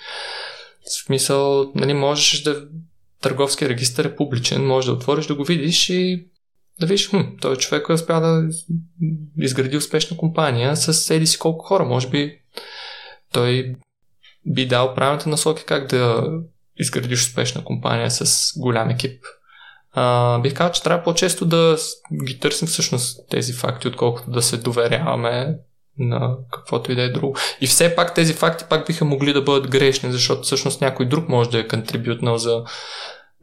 В смисъл, нали, можеш да търговския регистр е публичен, можеш да отвориш, да го видиш и да видиш, хм, той човек е успял да изгради успешна компания с еди си колко хора. Може би той би дал правилните насоки как да изградиш успешна компания с голям екип. А, бих казал, че трябва по-често да ги търсим всъщност тези факти, отколкото да се доверяваме на каквото и да е друго. И все пак тези факти пак биха могли да бъдат грешни, защото всъщност някой друг може да е контрибютнал за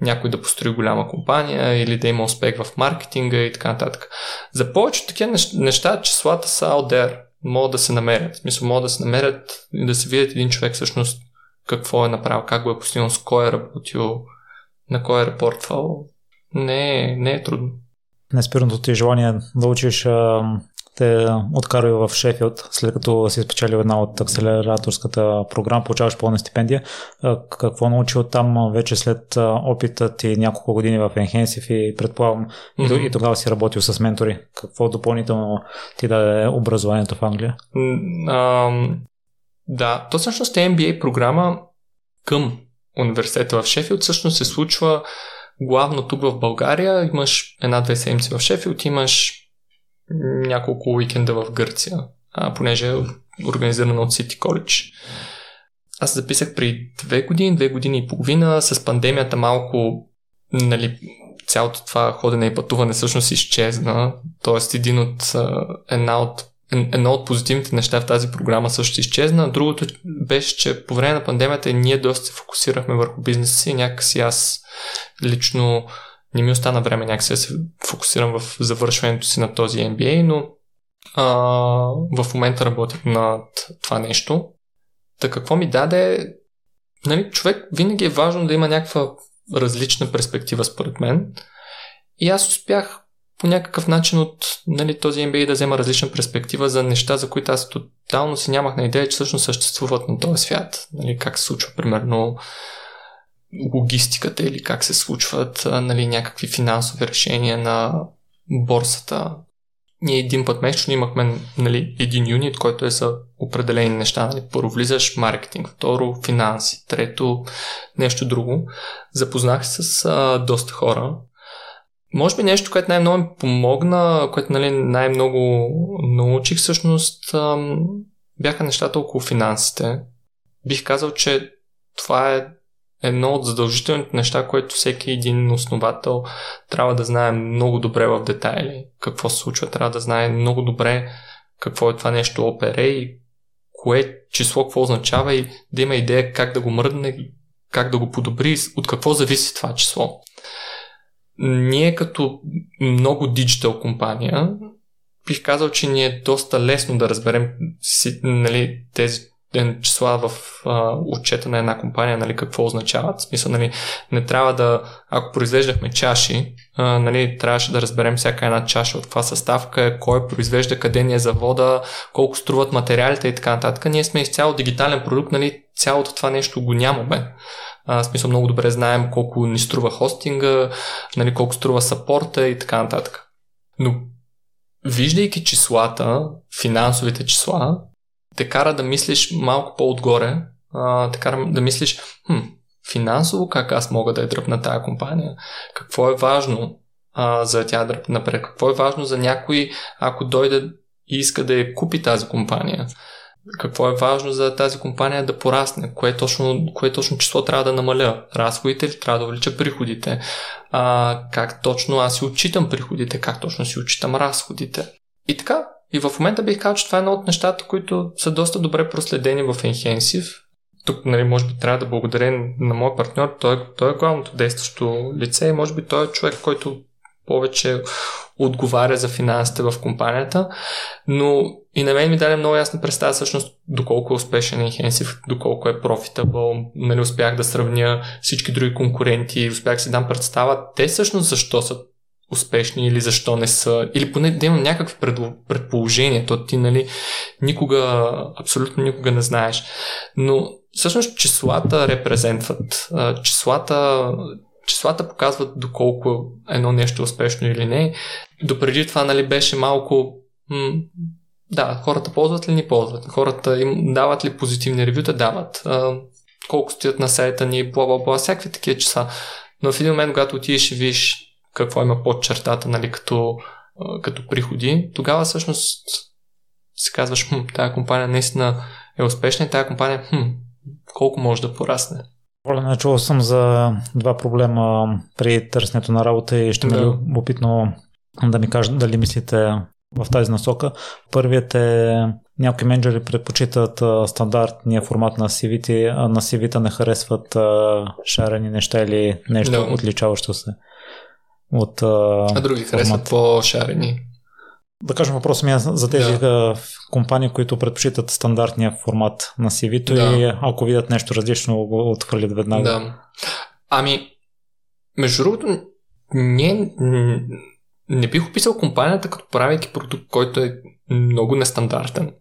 някой да построи голяма компания или да има успех в маркетинга и така нататък. За повечето такива неща числата са out there, могат да се намерят. В смисъл, могат да се намерят и да се видят един човек всъщност какво е направил, как го е постигнал, с кой е работил, на кой е репортвал. Не, е, не е трудно. Неспирното ти желание да учиш те откарва в Шефилд, след като си спечелил една от акселераторската програма, получаваш пълна стипендия. Какво научи от там вече след опита ти няколко години в Enhensive и предполагам mm-hmm. и тогава си работил с ментори? Какво допълнително ти даде образованието в Англия? Um, да, то всъщност е MBA програма към университета в Шефилд. Всъщност се случва главно тук в България. Имаш една-две седмици в Шефилд, имаш няколко уикенда в Гърция, а, понеже е организирана от City College. Аз записах при две години, две години и половина. С пандемията малко нали, цялото това ходене и пътуване всъщност изчезна. Тоест един от, една от едно от позитивните неща в тази програма също изчезна. Другото беше, че по време на пандемията ние доста се фокусирахме върху бизнеса си. Някакси аз лично не ми остана време някакси да се фокусирам в завършването си на този MBA, но а, в момента работя над това нещо. Та какво ми даде? Нали, човек винаги е важно да има някаква различна перспектива според мен. И аз успях по някакъв начин от нали, този MBA да взема различна перспектива за неща, за които аз тотално си нямах на идея, че всъщност съществуват на този свят. Нали, как се случва, примерно, логистиката или как се случват нали, някакви финансови решения на борсата. Ние един път месечно имахме нали, един юнит, който е за определени неща. Нали. Първо влизаш маркетинг, второ финанси, трето нещо друго. Запознах се с а, доста хора. Може би нещо, което най-много ми помогна, което нали, най-много научих всъщност, ам, бяха нещата около финансите. Бих казал, че това е едно от задължителните неща, което всеки един основател трябва да знае много добре в детайли. Какво се случва, трябва да знае много добре какво е това нещо опере и кое число какво означава и да има идея как да го мръдне, как да го подобри, от какво зависи това число. Ние като много диджитал компания бих казал, че ни е доста лесно да разберем нали, тези числа в а, отчета на една компания, нали, какво означават. В смисъл, нали, не трябва да, ако произвеждахме чаши, а, нали, трябваше да разберем всяка една чаша от каква съставка е, кой произвежда, къде ни е завода, колко струват материалите и така нататък. Ние сме изцяло дигитален продукт, нали, цялото това нещо го нямаме. А, смисъл много добре знаем колко ни струва хостинга, нали, колко струва сапорта и така нататък. Но виждайки числата, финансовите числа, те кара да мислиш малко по-отгоре, а, те кара да мислиш, хм, финансово как аз мога да я дръпна тази компания, какво е важно а, за тя да напред, какво е важно за някой, ако дойде и иска да я купи тази компания, какво е важно за тази компания да порасне, кое точно, кое точно число трябва да намаля, разходите или трябва да увелича приходите, а, как точно аз си отчитам приходите, как точно си отчитам разходите. И така, и в момента бих казал, че това е едно от нещата, които са доста добре проследени в Enhensive. Тук, нали, може би трябва да благодаря на моят партньор. Той, той е главното действащо лице и може би той е човек, който повече отговаря за финансите в компанията, но и на мен ми даде много ясна представа всъщност доколко е успешен Enhensive, доколко е profitable, нали, успях да сравня всички други конкуренти, успях си дам представа те всъщност защо са успешни или защо не са, или поне да имам някакви предположения, то ти нали никога, абсолютно никога не знаеш. Но всъщност числата репрезентват. Числата, числата показват доколко едно нещо е успешно или не. Допреди това нали, беше малко м- да, хората ползват ли ни ползват. Хората им дават ли позитивни ревюта, дават. Колко стоят на сайта ни, бла, бла, бла, всякакви такива часа. Но в един момент, когато отидеш и виж какво има под чертата, нали, като, като приходи, тогава всъщност си казваш, хм, тази компания наистина е успешна и тази компания, хм, колко може да порасне. Оля, чувал съм за два проблема при търсенето на работа и ще да. ме любопитно да ми кажете дали мислите в тази насока. Първият е някои менеджери предпочитат стандартния формат на CV, а на CV не харесват шарени неща или нещо да. отличаващо се от А други харесват по-шарени. Да кажем въпросът ми е за тези да. компании, които предпочитат стандартния формат на CV-то да. и ако видят нещо различно, го отхвърлят веднага. Да. Ами, между другото, не, не бих описал компанията като правейки продукт, който е много нестандартен.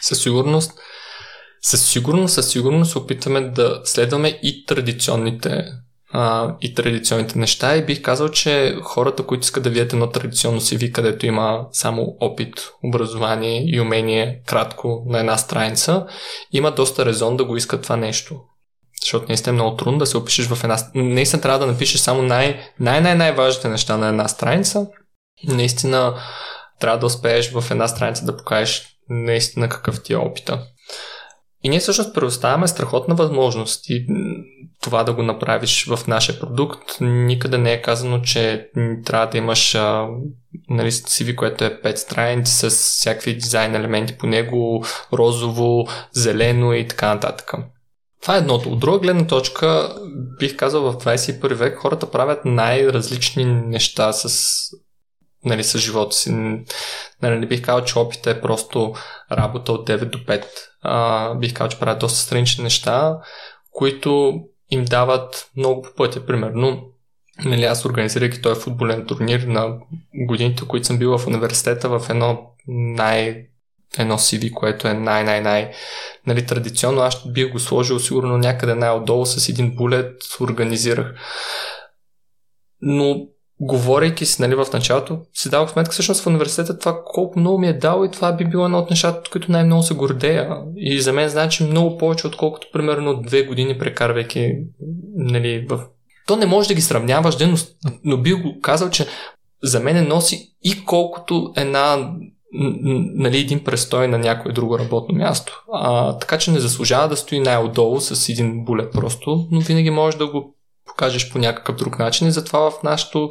Със сигурност, със сигурност, със сигурност се опитваме да следваме и традиционните а, и традиционните неща и бих казал, че хората, които искат да видят едно традиционно CV, където има само опит, образование и умение кратко на една страница, има доста резон да го искат това нещо. Защото наистина е много трудно да се опишеш в една... Наистина трябва да напишеш само най- най-най-най-важните неща на една страница. Наистина трябва да успееш в една страница да покажеш наистина какъв ти е опита. И ние всъщност предоставяме страхотна възможност и това да го направиш в нашия продукт. Никъде не е казано, че трябва да имаш а, нали, CV, което е 5 страници с всякакви дизайн елементи по него, розово, зелено и така нататък. Това е едното. От друга гледна точка, бих казал, в 21 век хората правят най-различни неща с, нали, с живота си. Нали, не бих казал, че опита е просто работа от 9 до 5. А, бих казал, че правят доста странични неща, които им дават много по пътя. Примерно, нали, аз организирайки този футболен турнир на годините, които съм бил в университета в едно най едно CV, което е най-най-най нали, традиционно. Аз бих го сложил сигурно някъде най-отдолу с един булет, организирах. Но говорейки си нали, в началото, си давах сметка всъщност в университета това колко много ми е дало и това би било едно от нещата, от които най-много се гордея. И за мен значи много повече, отколкото примерно две години прекарвайки нали, в... То не може да ги сравняваш, но, но бих го казал, че за мен носи и колкото една нали, един престой на някое друго работно място. А, така че не заслужава да стои най-отдолу с един булет просто, но винаги можеш да го покажеш по някакъв друг начин и затова в нашото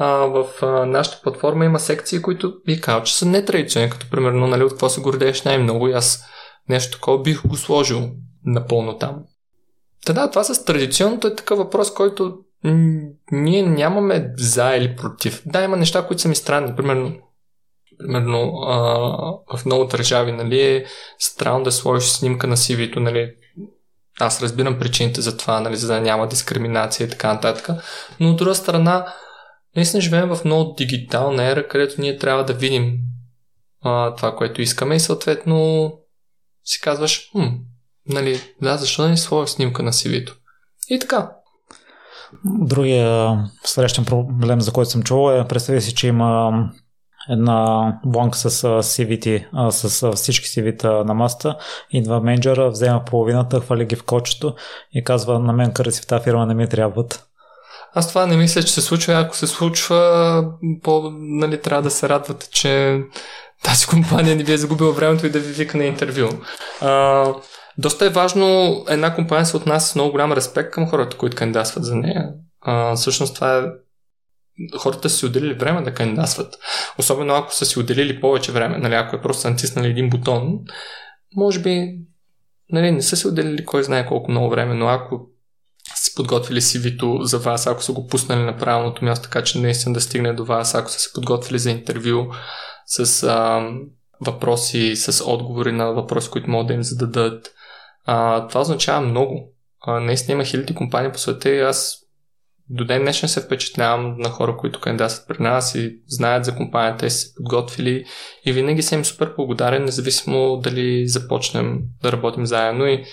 в нашата платформа има секции, които би казал, че са нетрадиционни, като примерно нали, от какво се гордееш най-много и аз нещо такова бих го сложил напълно там. Та да, това с традиционното е такъв въпрос, който ние нямаме за или против. Да, има неща, които са ми странни. Примерно, примерно а, в много държави нали, е странно да сложиш снимка на CV-то. Нали. Аз разбирам причините за това, нали, за да няма дискриминация и така нататък. Но от друга страна, наистина живеем в много дигитална ера, където ние трябва да видим а, това, което искаме и съответно си казваш, хм, нали, да, защо да не сложиш снимка на CV-то? И така. Другия срещан проблем, за който съм чувал е, представи си, че има една бланка с CV-ти, с всички CV-та на маста. Идва менеджера, взема половината, хвали ги в кочето и казва на мен си в тази фирма не ми трябват. Аз това не мисля, че се случва. Ако се случва, по, нали, трябва да се радвате, че тази компания не ви е загубила времето и да ви вика на интервю. А, доста е важно една компания се отнася с много голям респект към хората, които кандидатстват за нея. А, всъщност това е хората са си отделили време да кандидатстват. Особено ако са си отделили повече време, нали, ако е просто натиснали един бутон, може би нали, не са си отделили кой знае колко много време, но ако си подготвили CV-то за вас, ако са го пуснали на правилното място, така че наистина да стигне до вас, ако са се подготвили за интервю с а, въпроси, с отговори на въпроси, които могат да им зададат. А, това означава много. А, наистина има хиляди компании по света и аз до ден днешен се впечатлявам на хора, които кандидатстват при нас и знаят за компанията и се подготвили и винаги съм им супер благодарен, независимо дали започнем да работим заедно и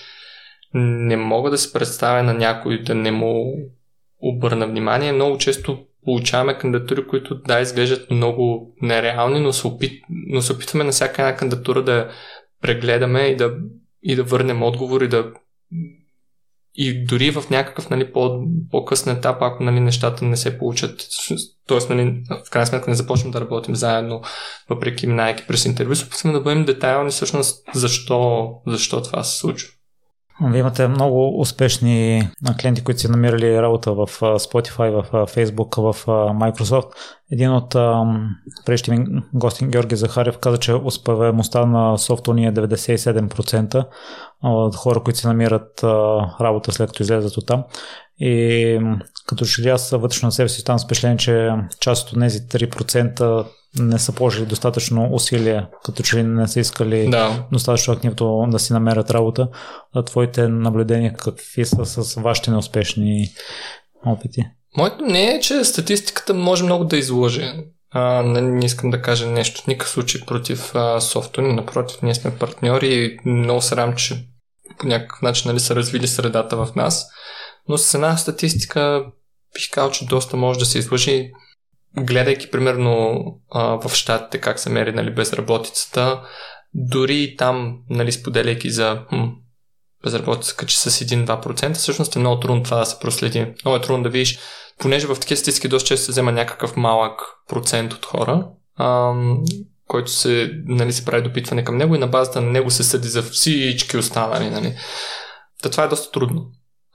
не мога да се представя на някой да не му обърна внимание. Много често получаваме кандидатури, които да изглеждат много нереални, но се, опит, но се опитваме на всяка една кандидатура да прегледаме и да, и да върнем отговор и да и дори в някакъв нали, по, по-късен етап, ако нали, нещата не се получат, т.е. Нали, в крайна сметка не започнем да работим заедно, въпреки минайки през интервю, се опитваме да бъдем детайлни всъщност защо, защо това се случва. Вие имате много успешни клиенти, които си намирали работа в Spotify, в Facebook, в Microsoft. Един от прещи ми гости Георги Захарев каза, че успеваемостта на софтуер ни е 97% от хора, които си намират работа след като излезат от там. И като че ли аз вътрешно на себе си ставам впечатлен, че част от тези 3% не са положили достатъчно усилия, като че ли не са искали да. достатъчно активно да си намерят работа. А твоите наблюдения какви са с вашите неуспешни опити? Моето не е, че статистиката може много да изложи. А, не, не искам да кажа нещо в никакъв случай против а, софтуер, напротив, ние сме партньори и много се рам, че по някакъв начин нали, са развили средата в нас. Но с една статистика бих казал, че доста може да се излъжи гледайки примерно а, в щатите как се мери нали, безработицата, дори там, нали, споделяйки за хм, безработица качи с 1-2%, всъщност е много трудно това да се проследи. Много е трудно да видиш, понеже в такива статистики доста често се взема някакъв малък процент от хора, ам, който се, нали, се прави допитване към него и на базата на него се съди за всички останали. Нали. Та това е доста трудно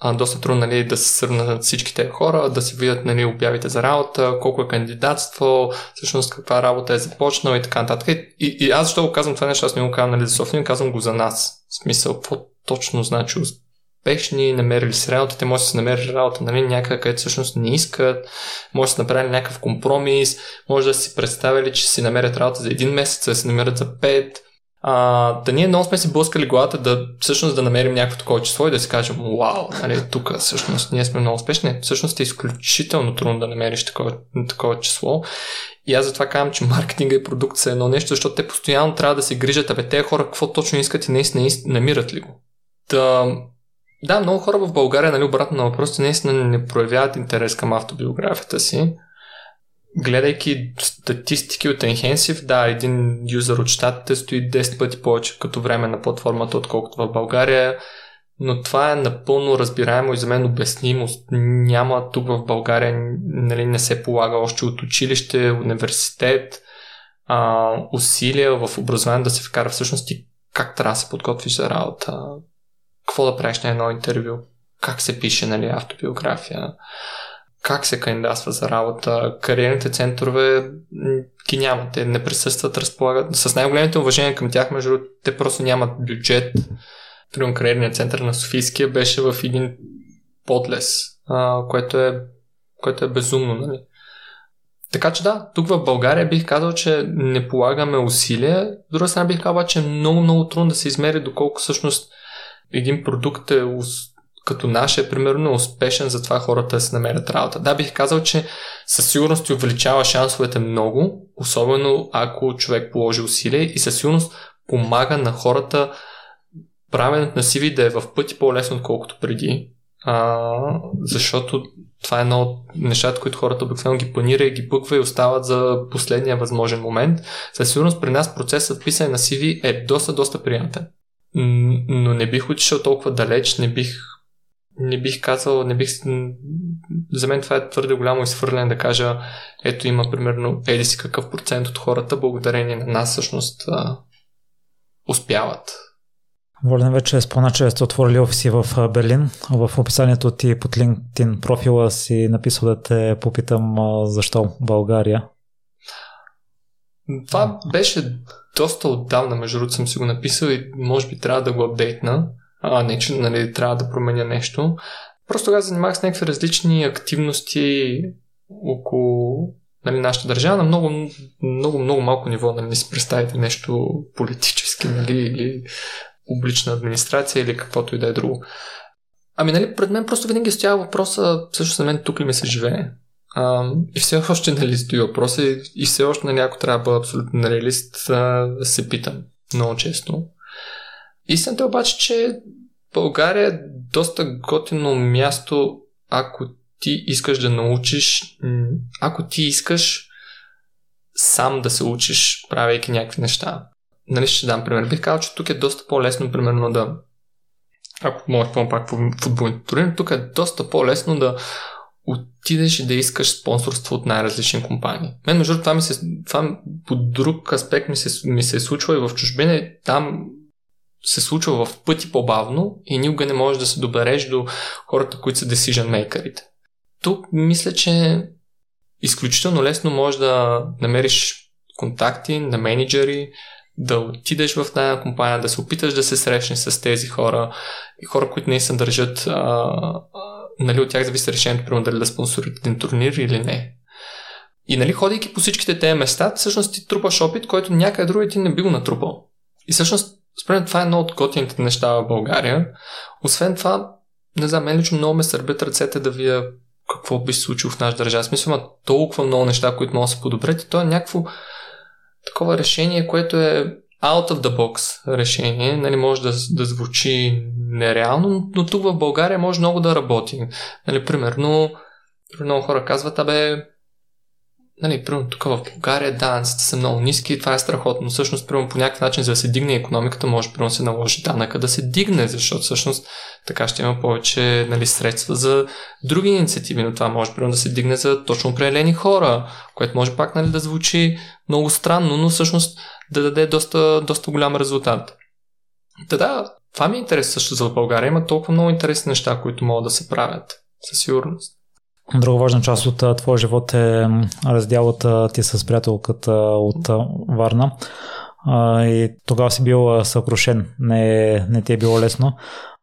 а, доста трудно нали, да се сравнат всички тези хора, да се видят нали, обявите за работа, колко е кандидатство, всъщност каква работа е започнала и така нататък. И, и аз защо го казвам това нещо, аз не го казвам нали, за София, казвам го за нас. В смисъл, какво точно значи успешни, намерили си работа, те може да се намерили работа нали, някъде, където всъщност не искат, може да се направили някакъв компромис, може да си представили, че си намерят работа за един месец, да се намерят за пет, а, да ние много сме си блъскали главата да всъщност да намерим някакво такова число и да си кажем, вау, нали, тук всъщност ние сме много успешни. Всъщност е изключително трудно да намериш такова, такова число. И аз затова казвам, че маркетинга и продукт са едно нещо, защото те постоянно трябва да се грижат, абе, тези хора какво точно искат и наистина намират ли го. Да, да, много хора в България, нали, обратно на въпросите, наистина не проявяват интерес към автобиографията си гледайки статистики от Enhensive, да, един юзър от щатите стои 10 пъти повече като време на платформата, отколкото в България, но това е напълно разбираемо и за мен обяснимо. Няма тук в България, нали, не се полага още от училище, университет, а, усилия в образование да се вкара всъщност и как трябва да се подготвиш за работа, какво да правиш на едно интервю, как се пише нали, автобиография как се кандидатства за работа. Кариерните центрове ги нямат. Те не присъстват, разполагат. С най-големите уважения към тях, между другото, те просто нямат бюджет. Примерно кариерният център на Софийския беше в един подлес, а, което, е, което е безумно, нали? Така че да, тук в България бих казал, че не полагаме усилия. С друга страна бих казал, че е много, много трудно да се измери доколко всъщност един продукт е като наш е примерно успешен за това хората да се намерят работа. Да, бих казал, че със сигурност ти увеличава шансовете много, особено ако човек положи усилие и със сигурност помага на хората правенето на CV да е в пъти по-лесно, отколкото преди. А, защото това е едно от нещата, които хората обикновено ги планира и ги буква и остават за последния възможен момент. Със сигурност при нас процесът писане на CV е доста, доста приятен. Но не бих отишъл толкова далеч, не бих не бих казал, не бих... За мен това е твърде голямо изхвърляне да кажа, ето има примерно еди си какъв процент от хората, благодарение на нас всъщност успяват. Волен вече е спомена, че сте отворили офиси в Берлин. В описанието ти под LinkedIn профила си написал да те попитам защо България. Това беше доста отдавна, между другото съм си го написал и може би трябва да го апдейтна а не че нали, трябва да променя нещо. просто тогава занимавах с някакви различни активности около нали, нашата държава на много, много, много малко ниво. Нали, не си представите нещо политически нали, или публична администрация или каквото и да е друго. Ами, нали, пред мен просто винаги стоява въпроса, също за мен тук ли ми се живее. А, и все още нали, стои въпроса и, и все още, нали, ако трябва да бъда абсолютно реалист, а, се питам много често. Истината е обаче, че България е доста готино място, ако ти искаш да научиш, ако ти искаш сам да се учиш, правейки някакви неща. Нали ще дам пример. Бих казал, че тук е доста по-лесно, примерно да ако може да пак футболните турнири, тук е доста по-лесно да отидеш и да искаш спонсорство от най-различни компании. Мен, между това, ми се, това по друг аспект ми се, ми се е случва и в чужбина. Там се случва в пъти по-бавно и никога не можеш да се добереш до хората, които са decision makerите. Тук мисля, че изключително лесно можеш да намериш контакти на менеджери, да отидеш в тази компания, да се опиташ да се срещнеш с тези хора и хора, които не се държат, нали, от тях зависи решението, примерно дали да спонсорят един турнир или не. И нали, ходейки по всичките тези места, всъщност ти трупаш опит, който някъде други ти не би го натрупал. И всъщност, според това е едно от готините неща в България. Освен това, не знам, мен лично много ме сърбят ръцете да вия какво би се случило в нашата държава. Смисъл, има толкова много неща, които могат да се подобрят и то е някакво такова решение, което е out of the box решение. Нали, може да, да звучи нереално, но тук в България може много да работи. Нали, примерно, много хора казват, абе, Нали, примерно тук в България данъците са много ниски и това е страхотно. Всъщност, примерно по някакъв начин, за да се дигне економиката, може примерно се наложи данъка да се дигне, защото всъщност така ще има повече нали, средства за други инициативи, но това може примерно да се дигне за точно определени хора, което може пак нали, да звучи много странно, но всъщност да даде доста, доста голям резултат. Та да, това ми е интерес също за България. Има толкова много интересни неща, които могат да се правят. Със сигурност. Друга важна част от твоя живот е разделата ти с приятелката от Варна. И тогава си бил съкрушен. Не, не ти е било лесно.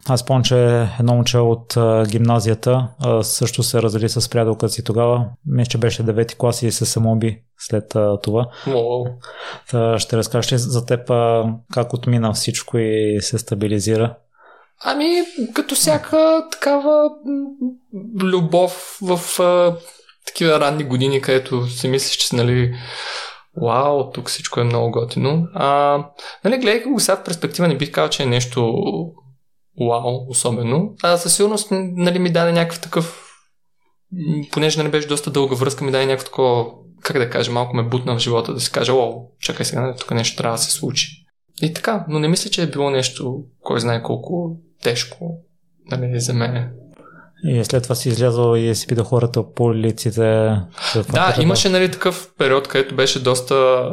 Аз помня, че едно момче от гимназията също се раздели с приятелката си тогава. Мисля, че беше 9 клас и се самоби след това. Wow. ще разкажеш ли за теб как отмина всичко и се стабилизира? Ами, като всяка такава любов в а, такива ранни години, където си мислиш, че нали, вау, тук всичко е много готино. А, нали, гледайки го сега в перспектива, не бих казал, че е нещо вау, особено. А със сигурност нали, ми даде някакъв такъв понеже нали беше доста дълга връзка, ми даде някакво такова, как да кажа, малко ме бутна в живота да си кажа, о, чакай сега, нали, тук нещо трябва да се случи. И така, но не мисля, че е било нещо, кой знае колко тежко нали, за мен. И след това си излязъл и си питал хората по лиците. Да, имаше нали, такъв период, където беше доста,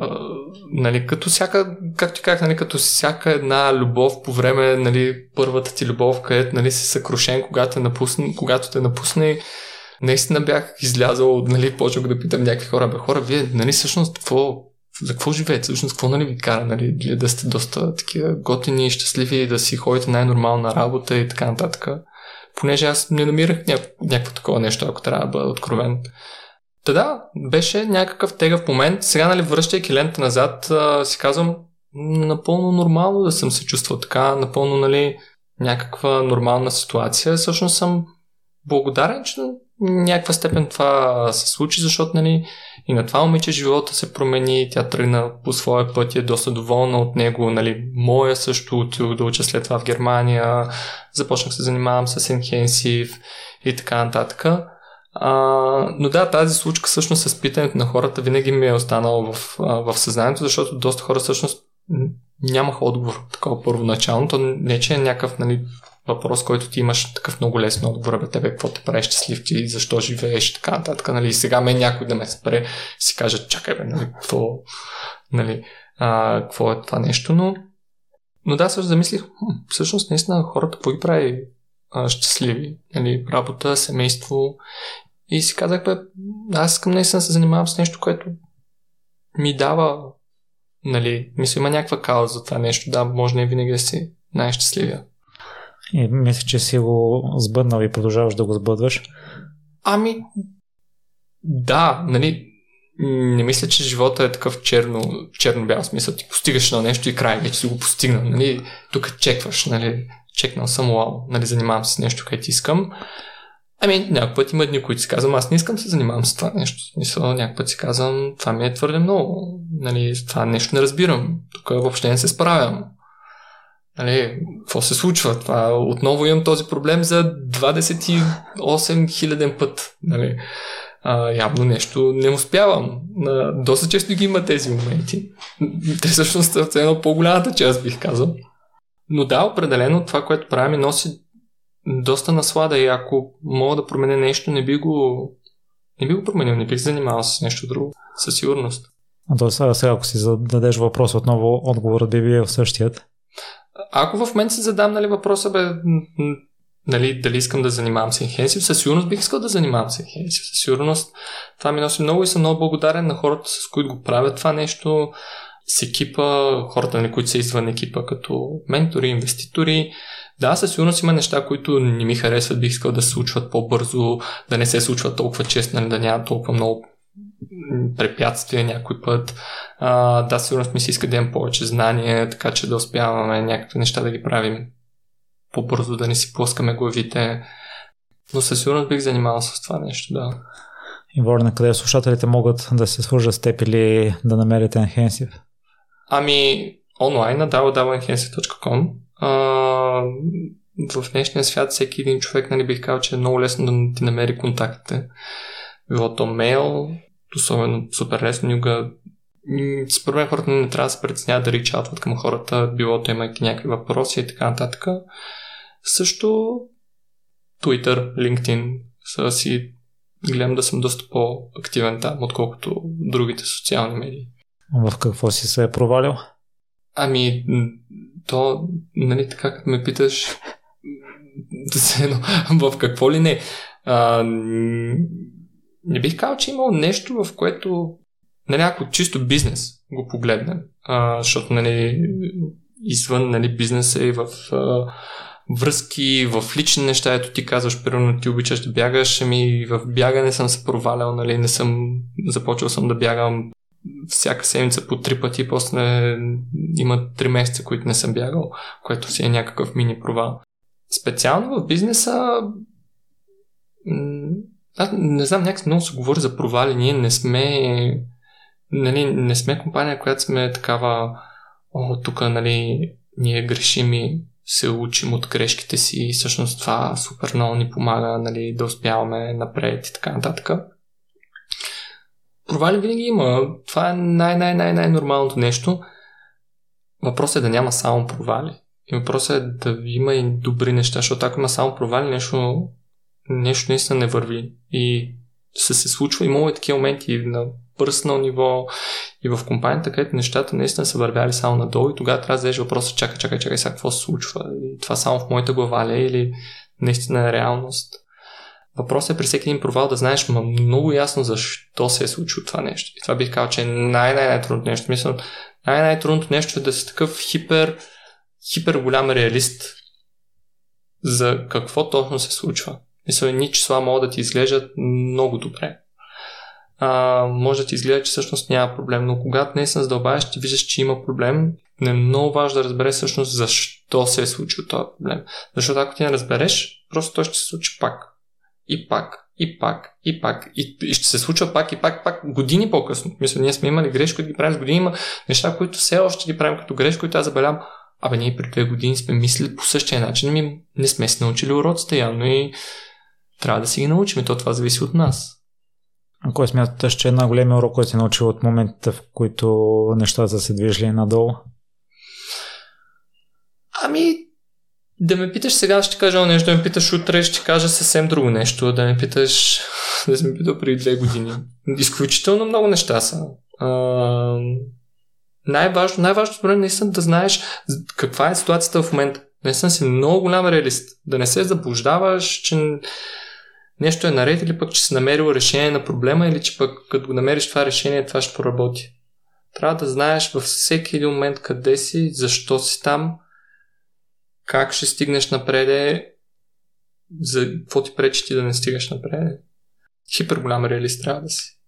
нали, като всяка, както ти казах, нали, като всяка една любов по време, нали, първата ти любов, където нали, си съкрушен, когато те напусне, когато те напусне. Наистина бях излязъл, нали, почвах да питам някакви хора, бе, хора, вие, нали, всъщност, какво, за какво живеете? Всъщност, какво нали ви кара? Нали, да сте доста такива готини, щастливи, да си ходите най-нормална работа и така нататък. Понеже аз не намирах ня- някакво такова нещо, ако трябва да бъда откровен. Та да, беше някакъв тегъв момент. Сега, нали, връщайки лента назад, а, си казвам, напълно нормално да съм се чувствал така, напълно, нали, някаква нормална ситуация. Всъщност съм благодарен, че някаква степен това се случи, защото нали, и на това момиче живота се промени, тя тръгна по своя път и е доста доволна от него. Нали, моя също отидох да уча след това в Германия, започнах се занимавам с Enhensive и така нататък. А, но да, тази случка всъщност с питането на хората винаги ми е останала в, в съзнанието, защото доста хора всъщност нямаха отговор такова първоначално. То не, че е някакъв нали, въпрос, който ти имаш такъв много лесно отговор, бе тебе, какво те прави щастлив ти, защо живееш и така нататък. Нали, сега мен някой да ме спре, си каже, чакай бе, нали, какво, нали, а, какво е това нещо, но, но да, също замислих, хм, всъщност наистина хората ги прави а, щастливи, нали, работа, семейство и си казах, бе, аз искам наистина да се занимавам с нещо, което ми дава, нали, мисля, има някаква кауза за това нещо, да, може не винаги да си най-щастливия. И мисля, че си го сбъднал и продължаваш да го сбъдваш. Ами, да, нали, не мисля, че живота е такъв черно, черно-бял смисъл. Ти постигаш на нещо и край, вече си го постигнал. Нали? Тук чекваш, нали? чекнал съм, уау, нали? занимавам се с нещо, което искам. Ами, някой път има дни, които си казвам, аз не искам да се занимавам с това нещо. Смисъл, някой път си казвам, това ми е твърде много. Нали, това нещо не разбирам. Тук въобще не се справям. Нали, какво се случва? Това, отново имам този проблем за 28 хиляден път. Нали а, явно нещо не успявам. А, доста често ги има тези моменти. Те всъщност са едно по-голямата част, бих казал. Но да, определено това, което правя ми носи доста наслада и ако мога да променя нещо, не би го, не би го променил, не бих занимавал с нещо друго, със сигурност. А то сега, ако си зададеш въпрос отново, отговорът би бил същият. Ако в момента си задам нали, въпроса, бе, нали, дали искам да занимавам с Enhensive, със сигурност бих искал да занимавам с Enhensive. Със сигурност това ми носи много и съм много благодарен на хората, с които го правят това нещо, с екипа, хората, нали, които са извън екипа, като ментори, инвеститори. Да, със сигурност има неща, които не ми харесват, бих искал да се случват по-бързо, да не се случват толкова често, нали, да няма толкова много препятствия някой път. А, да, сигурно ми се иска да имам повече знания, така че да успяваме някакви неща да ги правим по-бързо да не си плъскаме главите. Но със сигурност бих занимавал с това нещо, да. И Ворна, къде слушателите могат да се свържат с теб или да намерят Enhensive? Ами, онлайн на www.enhensive.com в днешния свят всеки един човек, нали бих казал, че е много лесно да ти намери контактите. Било то мейл, особено супер лесно никога според мен хората не трябва да се притесняват да ричатват към хората, било то имайки някакви въпроси и така нататък. Също Twitter, LinkedIn са си гледам да съм доста по-активен там, отколкото другите социални медии. В какво си се е провалил? Ами, то, нали, така като ме питаш, в какво ли не? А, не бих казал, че е имал нещо, в което, нали, ако чисто бизнес го погледнем, а, защото, нали, извън, нали, бизнеса и в а, връзки, в лични неща, ето ти казваш, примерно ти обичаш да бягаш, ами в бягане съм се провалял, нали, не съм, започвал съм да бягам всяка седмица по три пъти, после има три месеца, които не съм бягал, което си е някакъв мини провал. Специално в бизнеса аз не знам, някак много се говори за провали. Ние не сме нали, не сме компания, която сме такава о, тук, нали, ние грешим и се учим от грешките си и всъщност това супер много ни помага нали, да успяваме напред и така нататък. Провали винаги има. Това е най-най-най-най-нормалното нещо. Въпросът е да няма само провали. И въпросът е да има и добри неща, защото ако има само провали, нещо, нещо наистина не върви. И се се случва. Имало и такива моменти на пърснал ниво и в компанията, където нещата наистина са вървяли само надолу и тогава трябва да зададеш въпроса, чакай, чакай, чакай, сега какво се случва? И това само в моята глава ли е или наистина е реалност? Въпросът е при всеки един провал да знаеш ма много ясно защо се е случило това нещо. И това бих казал, че е най-най-най-трудното нещо. Мисля, най-най-трудното нещо е да си такъв хипер, хипер голям реалист за какво точно се случва. Мисля, ни числа могат да ти изглеждат много добре. А, може да ти изглежда, че всъщност няма проблем, но когато не се задълбаваш, ти виждаш, че има проблем, не е много важно да разбереш всъщност защо се е случил този проблем. Защото ако ти не разбереш, просто той ще се случи пак. И пак. И пак. И пак. И, и ще се случва пак и пак, пак години по-късно. Мисля, ние сме имали грешки, които ги правим с години. Има неща, които все още ги правим като грешки, които аз забелявам. Абе, ние при две години сме мислили по същия начин, ми не сме се научили уроците явно и трябва да си ги научим и то това зависи от нас. А кой смяташ, че е най-големият урок, който си научил от момента, в които нещата са се движили надолу? Ами, да ме питаш сега, ще кажа нещо, да ме питаш утре, ще кажа съвсем друго нещо, да ме питаш, да си ме питал преди две години. Изключително много неща са. А, най-важно, най-важното според наистина да знаеш каква е ситуацията в момента. Наистина си много голям реалист. Да не се заблуждаваш, че нещо е наред или пък, че си намерил решение на проблема или че пък като го намериш това решение, това ще поработи. Трябва да знаеш във всеки един момент къде си, защо си там, как ще стигнеш напред, за какво ти пречи ти да не стигаш напред. Хипер голям реалист трябва да си.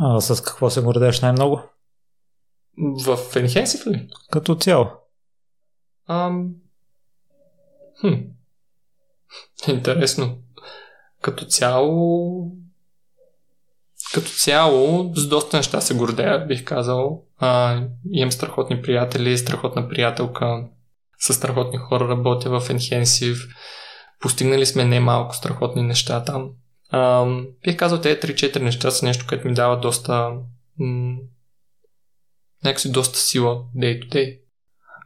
А с какво се гордееш най-много? В Enhensive ли? Като цяло. Ам... Хм. Интересно. Като цяло... Като цяло, с доста неща се гордея, бих казал. А, имам страхотни приятели, страхотна приятелка. С страхотни хора работя в Enhensive. Постигнали сме немалко страхотни неща там. А, бих казал, тези 3-4 неща са нещо, което ми дава доста м- някакси доста сила day to day.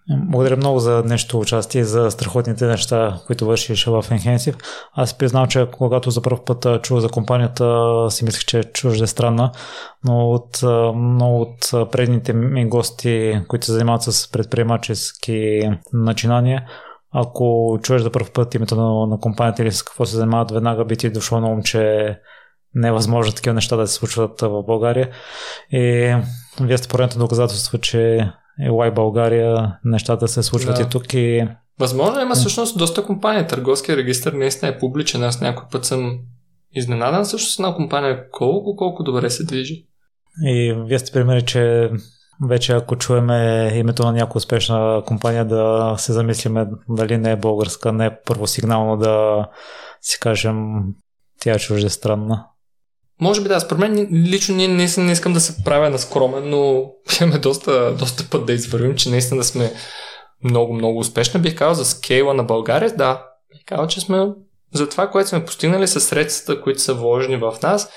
Благодаря много за нещо участие, за страхотните неща, които вършиш в Enhensive. Аз признавам, че когато за първ път чух за компанията, си мислех, че е странна, но от много от предните ми гости, които се занимават с предприемачески начинания, ако чуеш за първ път името на, на компанията или с какво се занимават, веднага би ти дошло на ум, че не е възможно такива неща да се случват в България. И вие сте поредното доказателство, че Елай България нещата се случват да. и тук и... Възможно има всъщност доста компании. Търговския регистр наистина е публичен. Аз някой път съм изненадан също с една компания колко, колко добре се движи. И вие сте примери, че вече ако чуеме името на някоя успешна компания да се замислиме дали не е българска, не е първосигнално да си кажем тя е чуждестранна. Може би да, според мен лично ние не, не искам да се правя на скромен, но имаме доста, доста път да извървим, че наистина да сме много, много успешни. Бих казал за скейла на България, да. Бих казал, че сме за това, което сме постигнали с средствата, които са вложени в нас,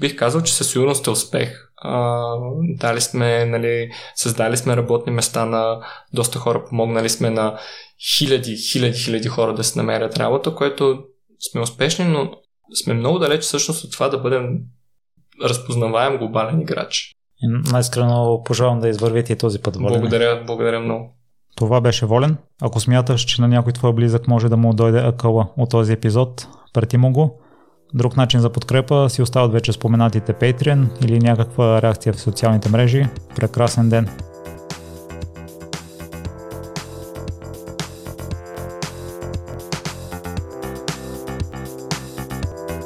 бих казал, че със сигурност е успех. А, дали сме, нали, създали сме работни места на доста хора, помогнали сме на хиляди, хиляди, хиляди хора да се намерят работа, което сме успешни, но сме много далеч всъщност от това да бъдем разпознаваем глобален играч. Най-искрено пожелавам да извървите и този път. Волен. Благодаря, благодаря много. Това беше Волен. Ако смяташ, че на някой твой близък може да му дойде акъла от този епизод, прати му го. Друг начин за подкрепа си остават вече споменатите Patreon или някаква реакция в социалните мрежи. Прекрасен ден!